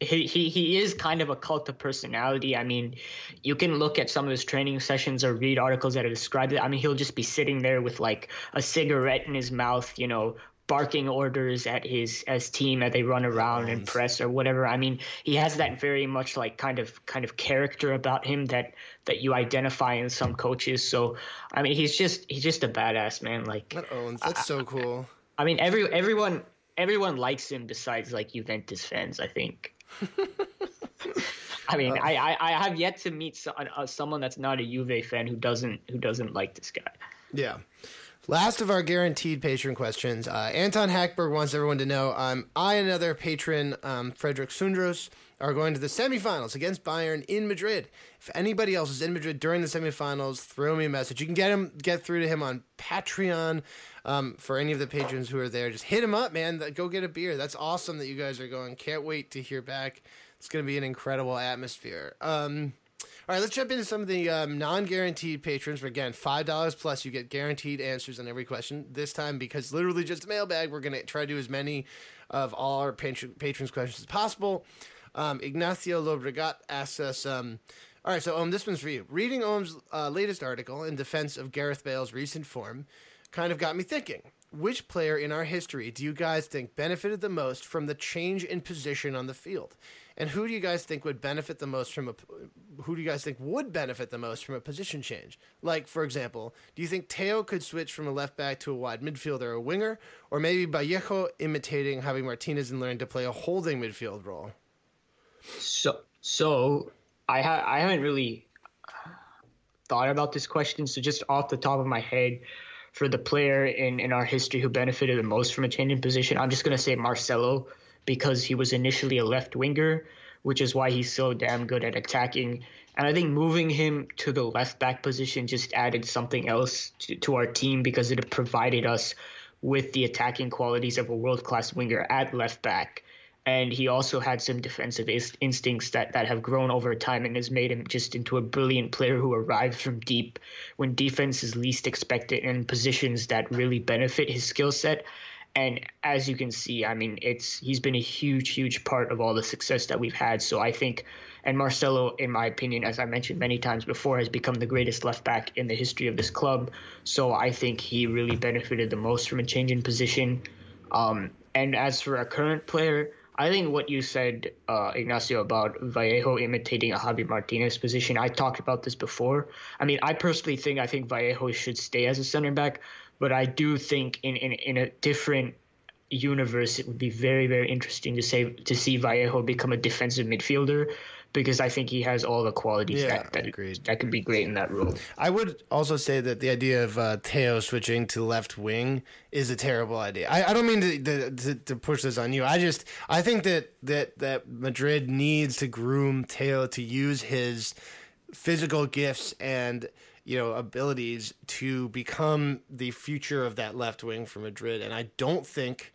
he, he he is kind of a cult of personality. I mean, you can look at some of his training sessions or read articles that have described it. I mean, he'll just be sitting there with like a cigarette in his mouth, you know, barking orders at his as team as they run around and press or whatever. I mean, he has that very much like kind of kind of character about him that that you identify in some coaches. So, I mean, he's just he's just a badass man. Like that owns. That's I, so cool. I mean, every everyone everyone likes him besides like Juventus fans. I think. I mean, uh, I, I, I have yet to meet so, uh, someone that's not a Juve fan who doesn't who doesn't like this guy. Yeah. Last of our guaranteed patron questions. Uh, Anton Hackberg wants everyone to know um, I and another patron, um, Frederick Sundros, are going to the semifinals against Bayern in Madrid. If anybody else is in Madrid during the semifinals, throw me a message. You can get him, get through to him on Patreon. Um, for any of the patrons who are there, just hit him up, man. Go get a beer. That's awesome that you guys are going. Can't wait to hear back. It's going to be an incredible atmosphere. Um, all right, let's jump into some of the um, non-guaranteed patrons. Again, five dollars plus, you get guaranteed answers on every question. This time, because literally just a mailbag, we're going to try to do as many of all our patron- patrons' questions as possible. Um, Ignacio Lobregat asks us. Um, all right, so um, this one's for you. Reading Om's uh, latest article in defense of Gareth Bale's recent form kind of got me thinking. Which player in our history do you guys think benefited the most from the change in position on the field? And who do you guys think would benefit the most from a who do you guys think would benefit the most from a position change? Like for example, do you think Theo could switch from a left back to a wide midfielder or a winger, or maybe Vallejo imitating Javi Martinez and learning to play a holding midfield role? So so I ha- I haven't really thought about this question. So just off the top of my head, for the player in, in our history who benefited the most from a change in position, I'm just to say Marcelo because he was initially a left winger, which is why he's so damn good at attacking. And I think moving him to the left back position just added something else to, to our team because it provided us with the attacking qualities of a world class winger at left back and he also had some defensive instincts that, that have grown over time and has made him just into a brilliant player who arrives from deep when defense is least expected in positions that really benefit his skill set. And as you can see, I mean, it's he's been a huge, huge part of all the success that we've had. So I think, and Marcelo, in my opinion, as I mentioned many times before, has become the greatest left back in the history of this club. So I think he really benefited the most from a change in position. Um, and as for a current player, I think what you said, uh, Ignacio, about Vallejo imitating a Javi Martinez position, I talked about this before. I mean, I personally think I think Vallejo should stay as a center back, but I do think in, in, in a different universe, it would be very, very interesting to say to see Vallejo become a defensive midfielder because I think he has all the qualities yeah, that that, that could be great in that role. I would also say that the idea of uh, Theo switching to left wing is a terrible idea. I, I don't mean to, to, to push this on you. I just I think that that that Madrid needs to groom Theo to use his physical gifts and you know abilities to become the future of that left wing for Madrid. And I don't think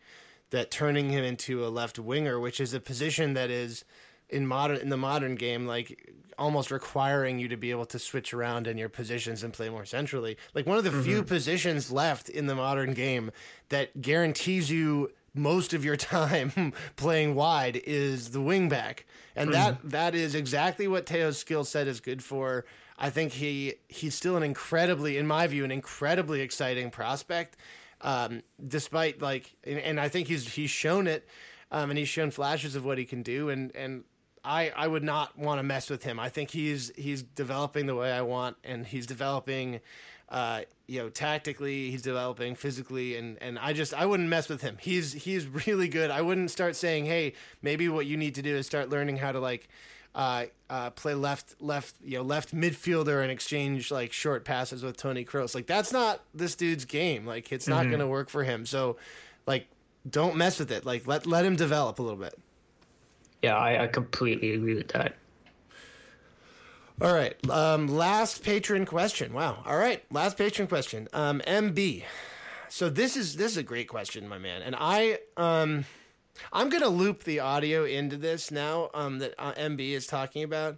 that turning him into a left winger, which is a position that is in modern in the modern game like almost requiring you to be able to switch around in your positions and play more centrally like one of the mm-hmm. few positions left in the modern game that guarantees you most of your time playing wide is the wingback and mm-hmm. that that is exactly what Theo's skill set is good for I think he he's still an incredibly in my view an incredibly exciting prospect um, despite like and, and I think he's he's shown it um, and he's shown flashes of what he can do and and I, I would not want to mess with him. I think he's he's developing the way I want, and he's developing, uh, you know, tactically. He's developing physically, and, and I just I wouldn't mess with him. He's he's really good. I wouldn't start saying, hey, maybe what you need to do is start learning how to like, uh, uh, play left left you know left midfielder and exchange like short passes with Tony Kroos. Like that's not this dude's game. Like it's not mm-hmm. going to work for him. So, like, don't mess with it. Like let let him develop a little bit. Yeah, I, I completely agree with that. All right. Um, last patron question. Wow. All right. Last patron question. Um, MB. So this is this is a great question, my man. And I um, I'm gonna loop the audio into this now. Um, that uh, MB is talking about.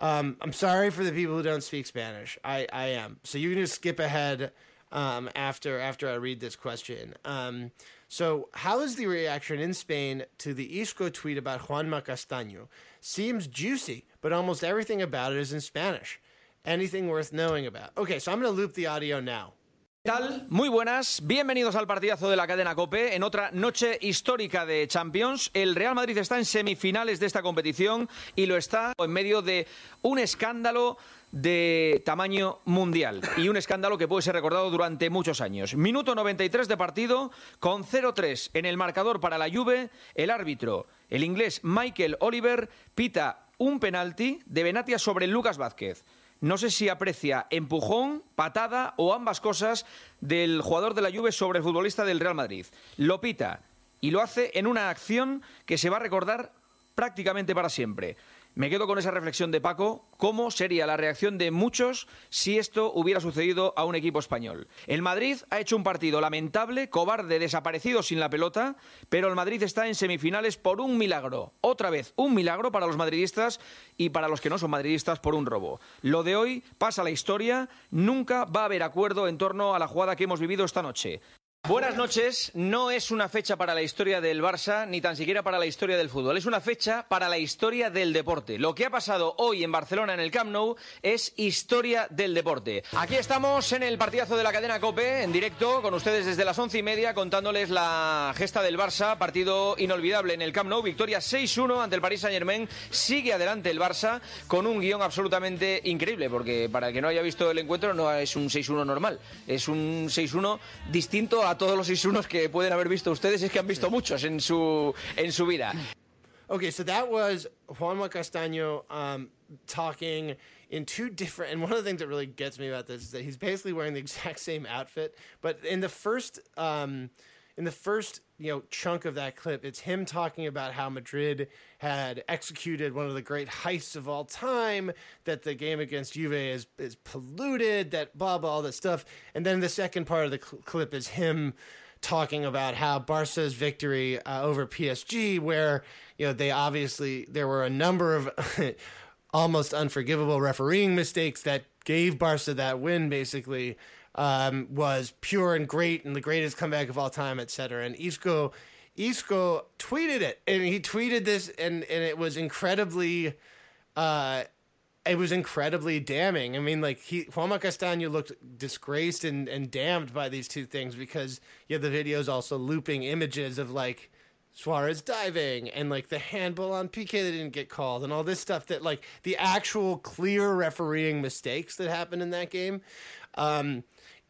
Um, I'm sorry for the people who don't speak Spanish. I I am. So you can just skip ahead. um, after after I read this question. Um, so, how is the reaction in Spain to the Isco tweet about Juanma Castaño? Seems juicy, but almost everything about it is in Spanish. Anything worth knowing about? Okay, so I'm going to loop the audio now. ¿Qué tal? Muy buenas, bienvenidos al partidazo de la cadena Cope en otra noche histórica de Champions. El Real Madrid está en semifinales de esta competición y lo está en medio de un escándalo de tamaño mundial y un escándalo que puede ser recordado durante muchos años. Minuto 93 de partido con 0-3 en el marcador para la Juve, el árbitro, el inglés Michael Oliver, pita un penalti de Benatia sobre Lucas Vázquez. No sé si aprecia empujón, patada o ambas cosas del jugador de la Juve sobre el futbolista del Real Madrid. Lo pita y lo hace en una acción que se va a recordar prácticamente para siempre. Me quedo con esa reflexión de Paco, cómo sería la reacción de muchos si esto hubiera sucedido a un equipo español. El Madrid ha hecho un partido lamentable, cobarde, desaparecido sin la pelota, pero el Madrid está en semifinales por un milagro. Otra vez, un milagro para los madridistas y para los que no son madridistas por un robo. Lo de hoy pasa a la historia, nunca va a haber acuerdo en torno a la jugada que hemos vivido esta noche. Buenas noches. No es una fecha para la historia del Barça, ni tan siquiera para la historia del fútbol. Es una fecha para la historia del deporte. Lo que ha pasado hoy en Barcelona en el Camp Nou es historia del deporte. Aquí estamos en el partidazo de la cadena Cope, en directo, con ustedes desde las once y media, contándoles la gesta del Barça. Partido inolvidable en el Camp Nou. Victoria 6-1 ante el Paris Saint Germain. Sigue adelante el Barça con un guion absolutamente increíble, porque para el que no haya visto el encuentro, no es un 6-1 normal. Es un 6-1 distinto a todos los 6-1 que pueden haber visto ustedes, es que han visto muchos en su, en su vida. Okay, so that was Juanma Castaño um, talking in two different. And one of the things that really gets me about this is that he's basically wearing the exact same outfit, but in the first. Um, in the first you know chunk of that clip it's him talking about how madrid had executed one of the great heists of all time that the game against juve is is polluted that blah blah all this stuff. And then the second part of the cl- clip is him talking about how barca's victory uh, over psg where you know they obviously there were a number of almost unforgivable refereeing mistakes that gave barca that win basically um, was pure and great and the greatest comeback of all time, etc. And Isco, Isco tweeted it, and he tweeted this, and and it was incredibly, uh, it was incredibly damning. I mean, like he Juanma Castaño looked disgraced and and damned by these two things because you have the videos also looping images of like. Suarez diving and like the handball on PK that didn't get called and all this stuff that like the actual clear refereeing mistakes that happened in that game. Um,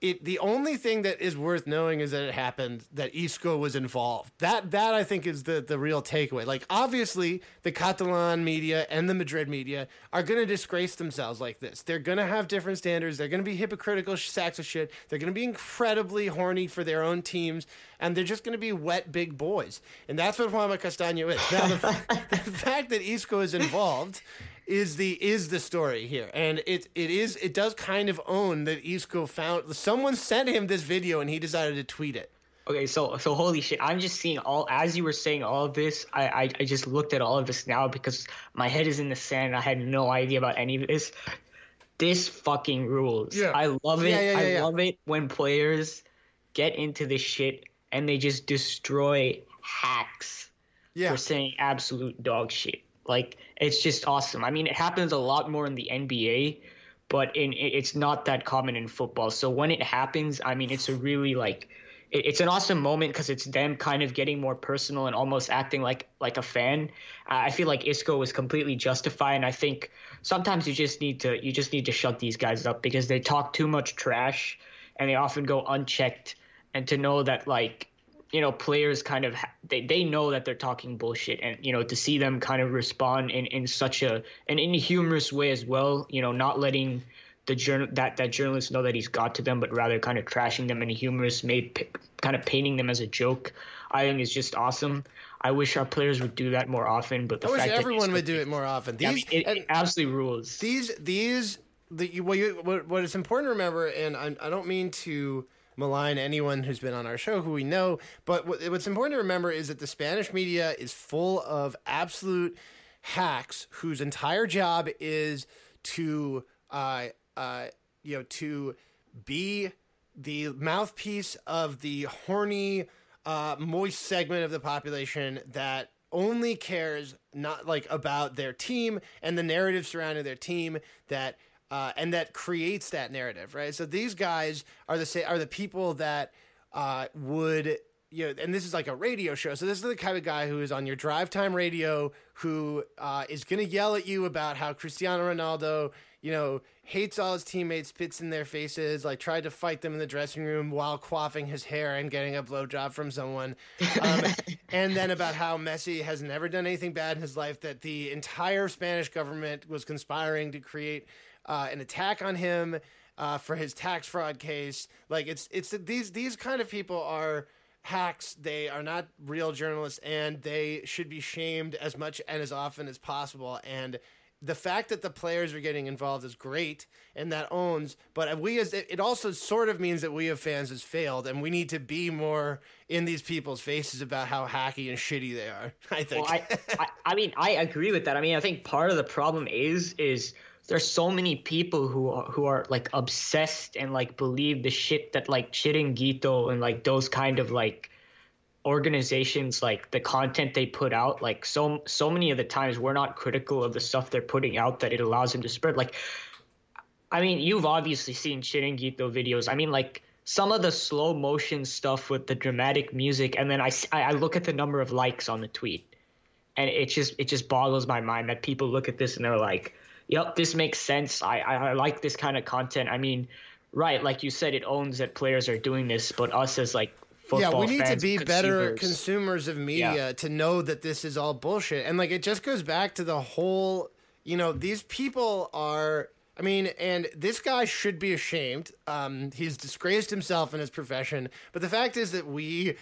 it the only thing that is worth knowing is that it happened that Isco was involved. That that I think is the the real takeaway. Like obviously the Catalan media and the Madrid media are going to disgrace themselves like this. They're going to have different standards. They're going to be hypocritical sacks of shit. They're going to be incredibly horny for their own teams and they're just going to be wet big boys. And that's what Juanma Castaño is. Now the, the fact that Isco is involved is the is the story here, and it it is it does kind of own that Isco found someone sent him this video and he decided to tweet it. Okay, so so holy shit! I'm just seeing all as you were saying all of this. I, I I just looked at all of this now because my head is in the sand. I had no idea about any of this. This fucking rules. Yeah. I love it. Yeah, yeah, yeah, I love it when players get into this shit and they just destroy hacks Yeah, for saying absolute dog shit. Like it's just awesome. I mean, it happens a lot more in the NBA, but in it's not that common in football. So when it happens, I mean, it's a really like it- it's an awesome moment because it's them kind of getting more personal and almost acting like like a fan. I feel like Isco was completely justified, and I think sometimes you just need to you just need to shut these guys up because they talk too much trash and they often go unchecked. And to know that like you know players kind of ha- they, they know that they're talking bullshit and you know to see them kind of respond in, in such a an inhumorous way as well you know not letting the journal that that journalists know that he's got to them but rather kind of trashing them in a humorous made p- kind of painting them as a joke i think is just awesome i wish our players would do that more often but the I wish fact that everyone would do it more often. I These mean, it, it absolutely rules these these the what, you, what what is important to remember, and I, I don't mean to malign anyone who's been on our show who we know, but what's important to remember is that the Spanish media is full of absolute hacks whose entire job is to uh uh you know to be the mouthpiece of the horny, uh, moist segment of the population that only cares not like about their team and the narrative surrounding their team that uh, and that creates that narrative, right? So these guys are the say are the people that uh, would you know, and this is like a radio show. So this is the kind of guy who is on your drive time radio who uh, is going to yell at you about how Cristiano Ronaldo, you know, hates all his teammates, spits in their faces, like tried to fight them in the dressing room while quaffing his hair and getting a blowjob from someone. Um, and then about how Messi has never done anything bad in his life, that the entire Spanish government was conspiring to create uh, an attack on him uh, for his tax fraud case. Like it's it's these these kind of people are hacks. They are not real journalists, and they should be shamed as much and as often as possible. And the fact that the players are getting involved is great, and that owns. But we as it also sort of means that we as fans has failed, and we need to be more in these people's faces about how hacky and shitty they are. I think. Well, I, I, I mean, I agree with that. I mean, I think part of the problem is is there's so many people who are, who are like obsessed and like believe the shit that like Chiringuito and like those kind of like organizations like the content they put out like so so many of the times we're not critical of the stuff they're putting out that it allows them to spread. Like I mean you've obviously seen Chiringuito videos. I mean like some of the slow motion stuff with the dramatic music and then I I look at the number of likes on the tweet and it just it just boggles my mind that people look at this and they're like yep, this makes sense. I, I, I like this kind of content. I mean, right, like you said, it owns that players are doing this, but us as like football yeah, we need to be consumers. better consumers of media Yeah. to know that this is all bullshit. And like it just goes back to the whole, you know, these people are I mean, and this guy should be ashamed. Um, he's disgraced himself in his profession. But the fact is that we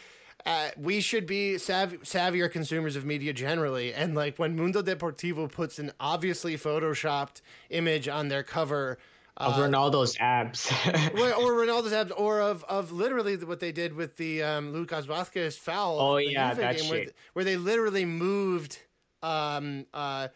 uh, we should be sav- savvier consumers of media generally. And like when Mundo Deportivo puts an obviously photoshopped image on their cover of Ronaldo's abs. or, or Ronaldo's abs, or of, of literally what they did with the um, Lucas Vasquez foul. Oh, yeah, that game, where, shit. where they literally moved. Um, uh,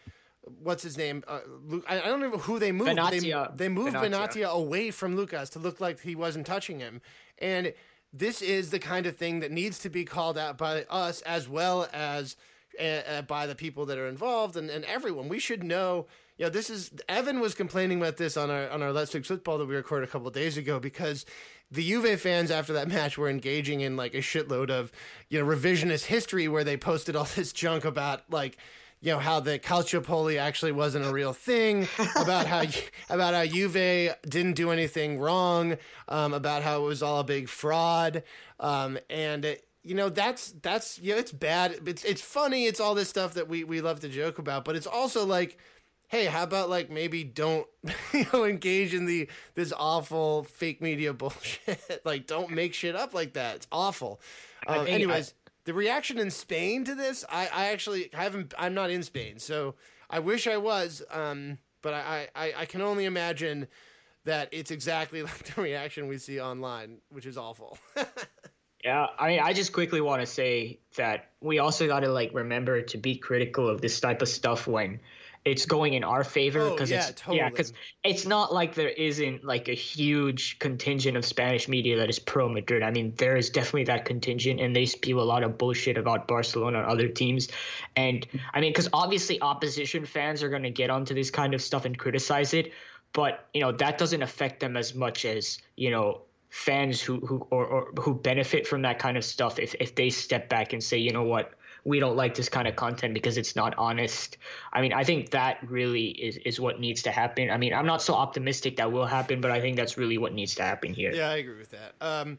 what's his name? Uh, I, don't know who they moved. but They, Benatia. they moved Benatia. Benatia away from Lucas to look like he wasn't touching him, and this is the kind of thing that needs to be called out by us as well as uh, uh, by the people that are involved and, and everyone. We should know. You know, this is Evan was complaining about this on our on our Let's Fix Football that we recorded a couple days ago because the Juve fans after that match were engaging in like a shitload of you know revisionist history where they posted all this junk about like you know how the calciopoli actually wasn't a real thing about how about how Juve didn't do anything wrong um, about how it was all a big fraud um, and it, you know that's that's you know it's bad. It's it's funny. It's all this stuff that we we love to joke about but it's also like hey how about like maybe don't you know engage in the this awful fake media bullshit. Like don't make shit up like that. It's awful. Um, anyways the reaction in Spain to this, I, I actually haven't. I'm not in Spain, so I wish I was. Um, but I, I, I can only imagine that it's exactly like the reaction we see online, which is awful. Yeah, I mean, I just quickly want to say that we also got to like remember to be critical of this type of stuff when it's going in our favor Oh, because yeah, it's yeah because it's not like there isn't like a huge contingent of Spanish media that is pro Madrid. I mean, there is definitely that contingent, and they spew a lot of bullshit about Barcelona and other teams. And I mean, because obviously opposition fans are going to get onto this kind of stuff and criticize it, but you know that doesn't affect them as much as you know fans who who or, or who benefit from that kind of stuff if if they step back and say, you know what, we don't like this kind of content because it's not honest. I mean, I think that really is is what needs to happen. I mean, I'm not so optimistic that will happen, but I think that's really what needs to happen here. yeah, I agree with that. Um,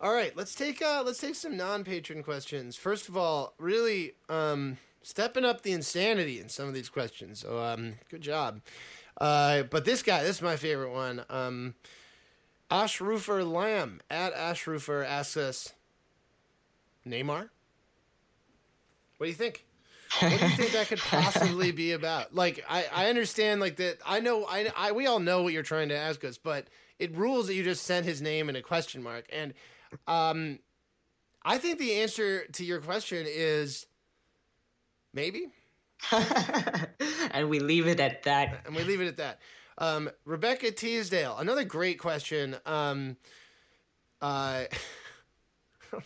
all right, let's take uh, let's take some non-patron questions. First of all, really um, stepping up the insanity in some of these questions. So um, good job. Uh, but this guy, this is my favorite one. Um, Ashrufer Lamb at Ashrufer asks us, Neymar. What do you think? What do you think that could possibly be about? Like, I, I understand, like that. I know, I, I, we all know what you're trying to ask us, but it rules that you just sent his name in a question mark, and um, I think the answer to your question is maybe, and we leave it at that. and we leave it at that. Um, Rebecca Teasdale, another great question. Um, Uh,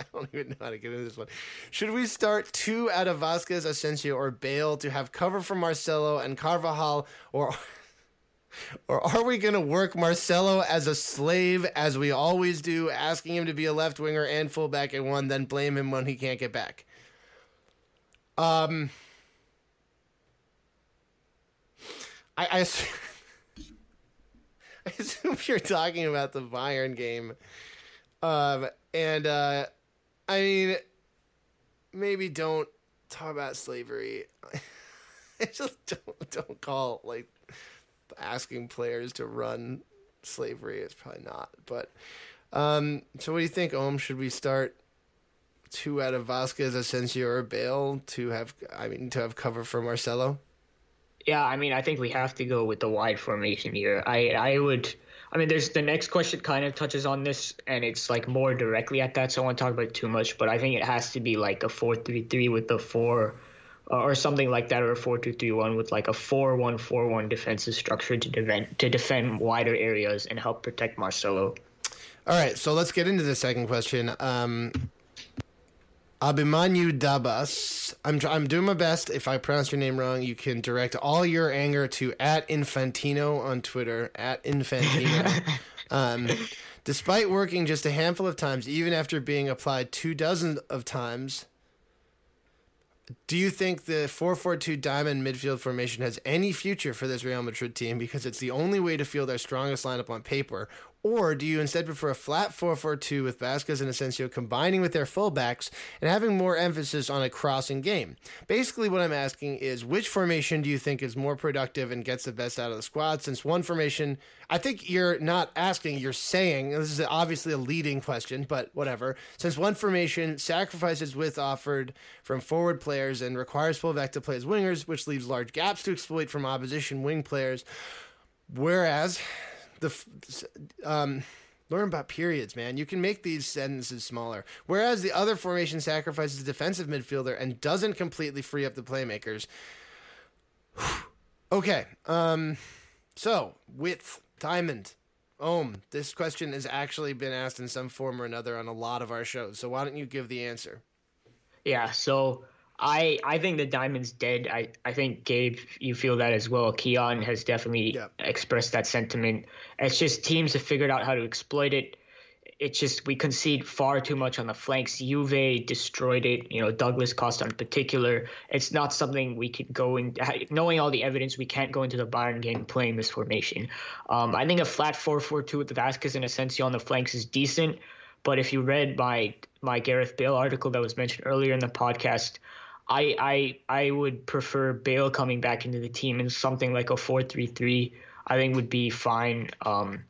I don't even know how to get into this one. Should we start two out of Vasquez, Asensio, or Bale to have cover for Marcelo and Carvajal, or or are we going to work Marcelo as a slave as we always do, asking him to be a left winger and fullback at one, then blame him when he can't get back? Um, I, I, assume, I assume you're talking about the Bayern game. Um, and uh, I mean, maybe don't talk about slavery. just don't don't call like asking players to run slavery. It's probably not. But um, so, what do you think, Om? Should we start two out of Vasquez, Asensio, or Bale to have? I mean, to have cover for Marcelo. Yeah, I mean, I think we have to go with the wide formation here. I I would I mean, there's the next question kind of touches on this, and it's like more directly at that. So I won't talk about it too much, but I think it has to be like a four-three-three with the four, uh, or something like that, or a four-two-three-one with like a four-one-four-one defensive structure to defend to defend wider areas and help protect Marcelo. All right, so let's get into the second question. Um, Abimanyu Dabas. I'm I'm doing my best. If I pronounce your name wrong, you can direct all your anger to at Infantino on Twitter at Infantino. um, despite working just a handful of times, even after being applied two dozen of times, do you think the 4-4-2 diamond midfield formation has any future for this Real Madrid team because it's the only way to field our strongest lineup on paper or do you instead prefer a flat 4 4 2 with Vasquez and Asensio combining with their fullbacks and having more emphasis on a crossing game? Basically, what I'm asking is which formation do you think is more productive and gets the best out of the squad? Since one formation, I think you're not asking, you're saying, this is obviously a leading question, but whatever. Since one formation sacrifices width offered from forward players and requires fullback to play as wingers, which leaves large gaps to exploit from opposition wing players. Whereas the um, learn about periods, man. You can make these sentences smaller. Whereas the other formation sacrifices defensive midfielder and doesn't completely free up the playmakers. okay. Um, so width, diamond, Om. This question has actually been asked in some form or another on a lot of our shows. So why don't you give the answer? Yeah. So I I think the diamond's dead. I, I think Gabe, you feel that as well. Keon has definitely yep. expressed that sentiment. It's just teams have figured out how to exploit it. It's just we concede far too much on the flanks. Juve destroyed it. You know Douglas Costa in particular. It's not something we could go in. Knowing all the evidence, we can't go into the Bayern game playing this formation. Um, I think a flat four-four-two with the Vasquez and Asensio on the flanks is decent. But if you read my my Gareth Bale article that was mentioned earlier in the podcast, I I I would prefer Bale coming back into the team in something like a four three three. I think would be fine. Um,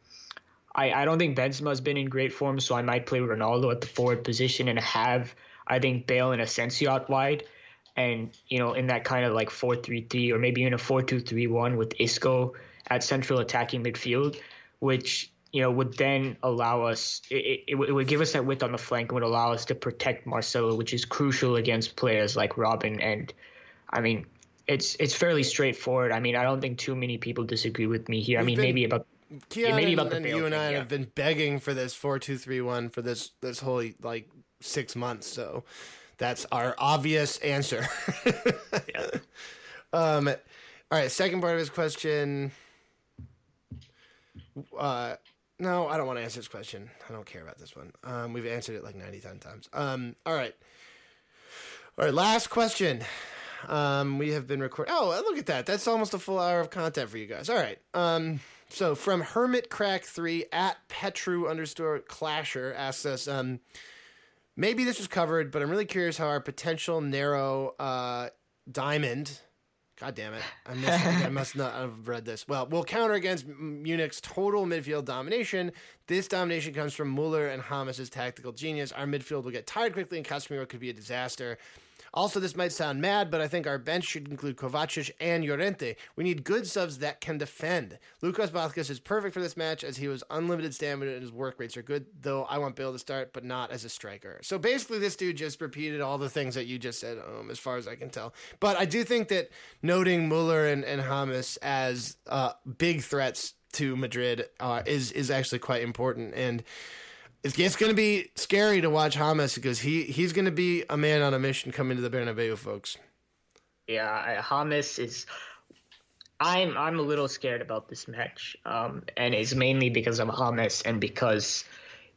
I I don't think Benzema's been in great form, so I might play Ronaldo at the forward position and have I think Bale and Asensio out wide, and you know in that kind of like four three three or maybe in a four two three one with Isco at central attacking midfield, which you know, would then allow us, it, it, it, would give us that width on the flank and would allow us to protect Marcelo, which is crucial against players like Robben. And I mean, it's it's fairly straightforward. I mean, I don't think too many people disagree with me here. We've I mean, been, maybe about Keon maybe about and, the and you and I yeah. have been begging for this four two three one for this this whole like six months. So that's our obvious answer. yeah. Um. All right. Second part of his question. Uh, no, I don't want to answer this question. I don't care about this one. Um, we've answered it like 99 times. Um, all right. All right, last question. Um, we have been recording. Oh, look at that. That's almost a full hour of content for you guys. All right. Um, so from Hermit Crack 3 at Petru underscore Clasher asks us, um, maybe this was covered, but I'm really curious how our potential narrow uh, diamond God damn it. I, missed, I must not have read this. Well, we'll counter against Munich's total midfield domination. This domination comes from Muller and James' tactical genius. Our midfield will get tired quickly, and Casemiro could be a disaster. Also, this might sound mad, but I think our bench should include Kovacic and Llorente. We need good subs that can defend. Lucas Vázquez is perfect for this match as he was unlimited stamina and his work rates are good, though I want Bale to start, but not as a striker. So basically, this dude just repeated all the things that you just said, um, as far as I can tell. But I do think that noting Muller and, and James as uh, big threats to Madrid uh, is is actually quite important, and it's, it's going to be scary to watch James because he he's going to be a man on a mission coming to the Bernabeu, folks. Yeah, James is. I'm I'm a little scared about this match, um, and it's mainly because of James and because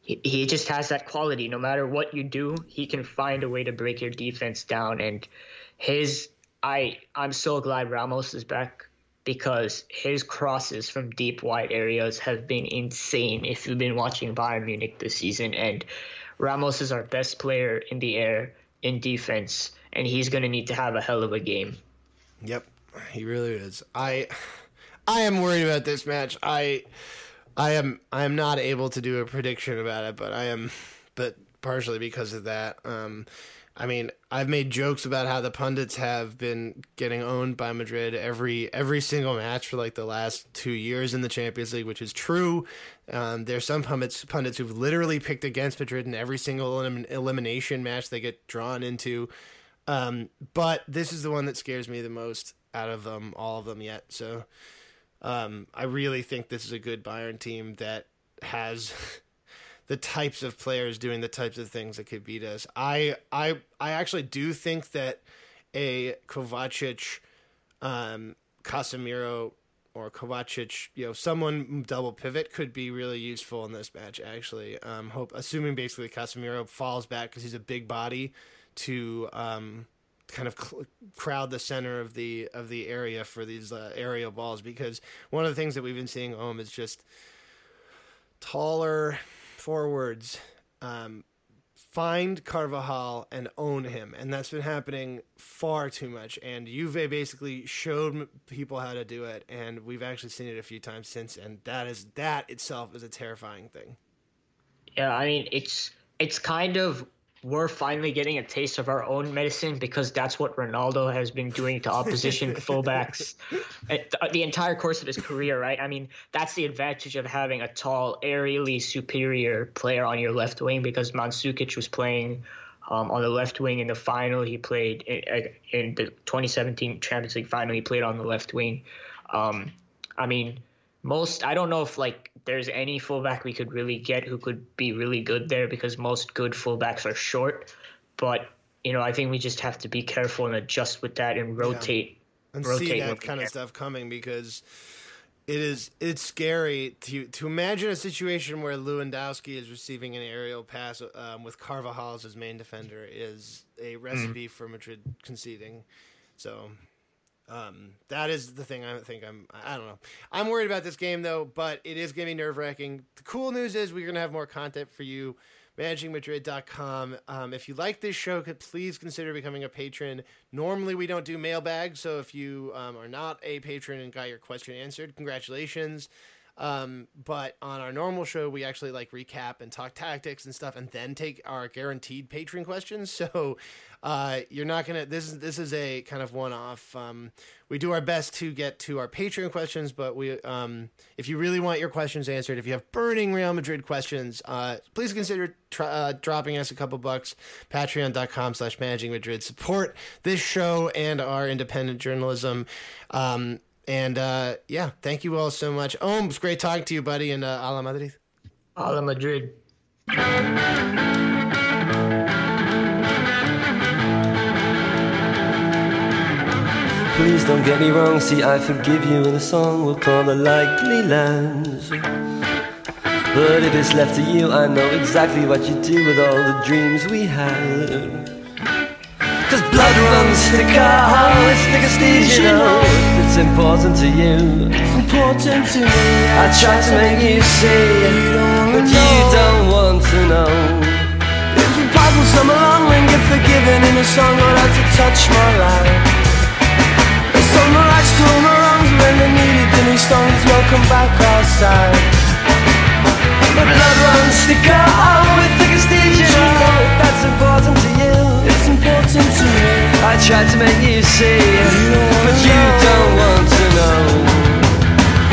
he, he just has that quality. No matter what you do, he can find a way to break your defense down. And his I I'm so glad Ramos is back because his crosses from deep wide areas have been insane if you've been watching Bayern Munich this season. And Ramos is our best player in the air in defense, and he's going to need to have a hell of a game. Yep, he really is. I I am worried about this match. I I am I am not able to do a prediction about it, but I am but partially because of that. Um I mean, I've made jokes about how the pundits have been getting owned by Madrid every every single match for like the last two years in the Champions League, which is true. Um, there's some pundits pundits who've literally picked against Madrid in every single elim- elimination match they get drawn into. Um, but this is the one that scares me the most out of them all of them yet. So um, I really think this is a good Bayern team that has the types of players doing the types of things that could beat us. I I I actually do think that a Kovacic, um, Casemiro, or Kovacic, you know, someone double pivot could be really useful in this match. Actually, um, hope assuming basically Casemiro falls back because he's a big body to um, kind of cl- crowd the center of the of the area for these uh, aerial balls. Because one of the things that we've been seeing home is just taller forwards um, find Carvajal and own him, and that's been happening far too much. And Juve basically showed people how to do it, and we've actually seen it a few times since. And that is that itself is a terrifying thing. Yeah, I mean it's it's kind of we're finally getting a taste of our own medicine because that's what Ronaldo has been doing to opposition fullbacks the entire course of his career, right? I mean, that's the advantage of having a tall, aerially superior player on your left wing because Mandzukic was playing um, on the left wing in the final. He played in, in, the 2017 Champions League final. He played on the left wing. Um, I mean, most I don't know if like there's any fullback we could really get who could be really good there because most good fullbacks are short. But you know, I think we just have to be careful and adjust with that and rotate yeah. and rotate see that kind of stuff coming because it is it's scary to to imagine a situation where Lewandowski is receiving an aerial pass um, with Carvajal as his main defender is a recipe mm. for Madrid conceding. So um, that is the thing I think I'm. I don't know. I'm worried about this game though, but it is going to be nerve wracking. The cool news is we're going to have more content for you. ManagingMadrid.com. Um, if you like this show, could please consider becoming a patron. Normally, we don't do mailbags, so if you um, are not a patron and got your question answered, congratulations. Um, but on our normal show, we actually like recap and talk tactics and stuff, and then take our guaranteed patron questions. So uh, you're not gonna. This is this is a kind of one off. Um, we do our best to get to our Patreon questions, but we, um, if you really want your questions answered, if you have burning Real Madrid questions, uh, please consider tr- uh, dropping us a couple bucks. Patreon.com slash managing Madrid. Support this show and our independent journalism. Um, and uh, yeah, thank you all so much. Oh, it's great talking to you, buddy, and uh, Hala Madrid. Hala Madrid. Please don't get me wrong, see, I forgive you in a song we'll call the likely lands. But if it's left to you, I know exactly what you do with all the dreams we had. Cause blood runs thicker, it's thicker Steve, you know it's important to you. It's important to me. I try to make you see, but you don't want to know. If you pardon some along and get forgiven in a song, I'll have to touch my life. It's all my rights to all my wrongs when they needed the new songs. Welcome back outside. But blood runs thicker, oh, with thicker stitches, you know that's important to you. It's important to me. I tried to make you see, but you don't want to know.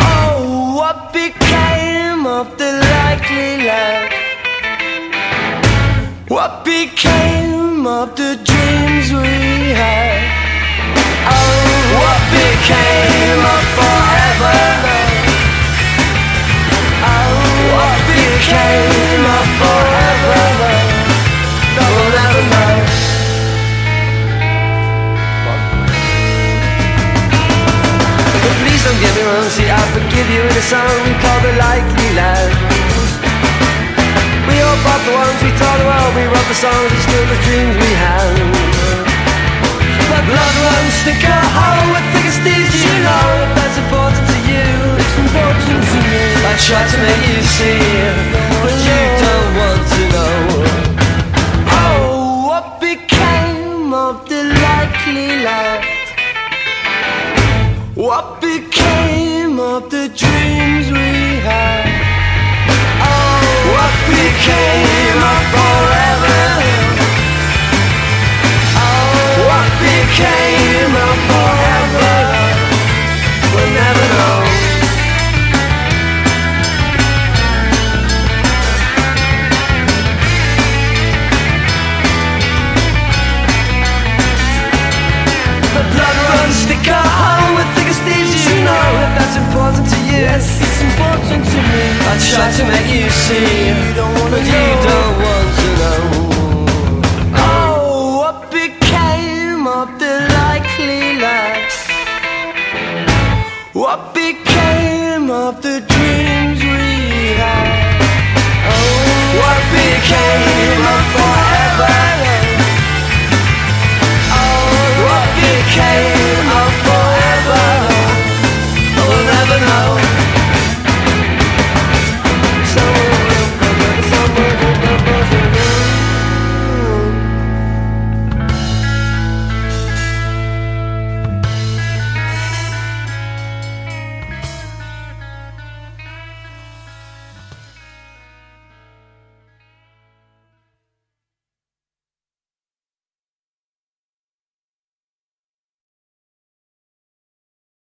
Oh, what became of the likely lad? What became of the dreams we had? Oh, what became of forever? Oh, what became a forever. Love? No one ever knows. Please don't get me wrong, see I forgive you in a song we call the likely land. We all bought the ones we told the world, we wrote the songs and still the dreams we had. My blood runs thicker, hollow with thicker steeds, you know if that's important to you. It's important to me. I try to make you see, but you don't want to know. Oh, what became of the likely land? What became of the dreams we had? Oh, what became of forever? Oh, what became of forever? We'll never know. Know that's important to you. Yes, it's important to me. I try to make you see, but you don't want to know. Oh, what became of the likely lads? What became of the dreams we had? Oh, what became of forever? Oh, what became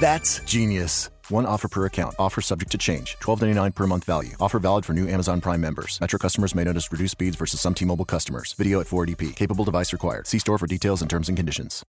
That's genius. One offer per account. Offer subject to change. $12.99 per month value. Offer valid for new Amazon Prime members. Metro customers may notice reduced speeds versus some T-Mobile customers. Video at 480p. Capable device required. See store for details and terms and conditions.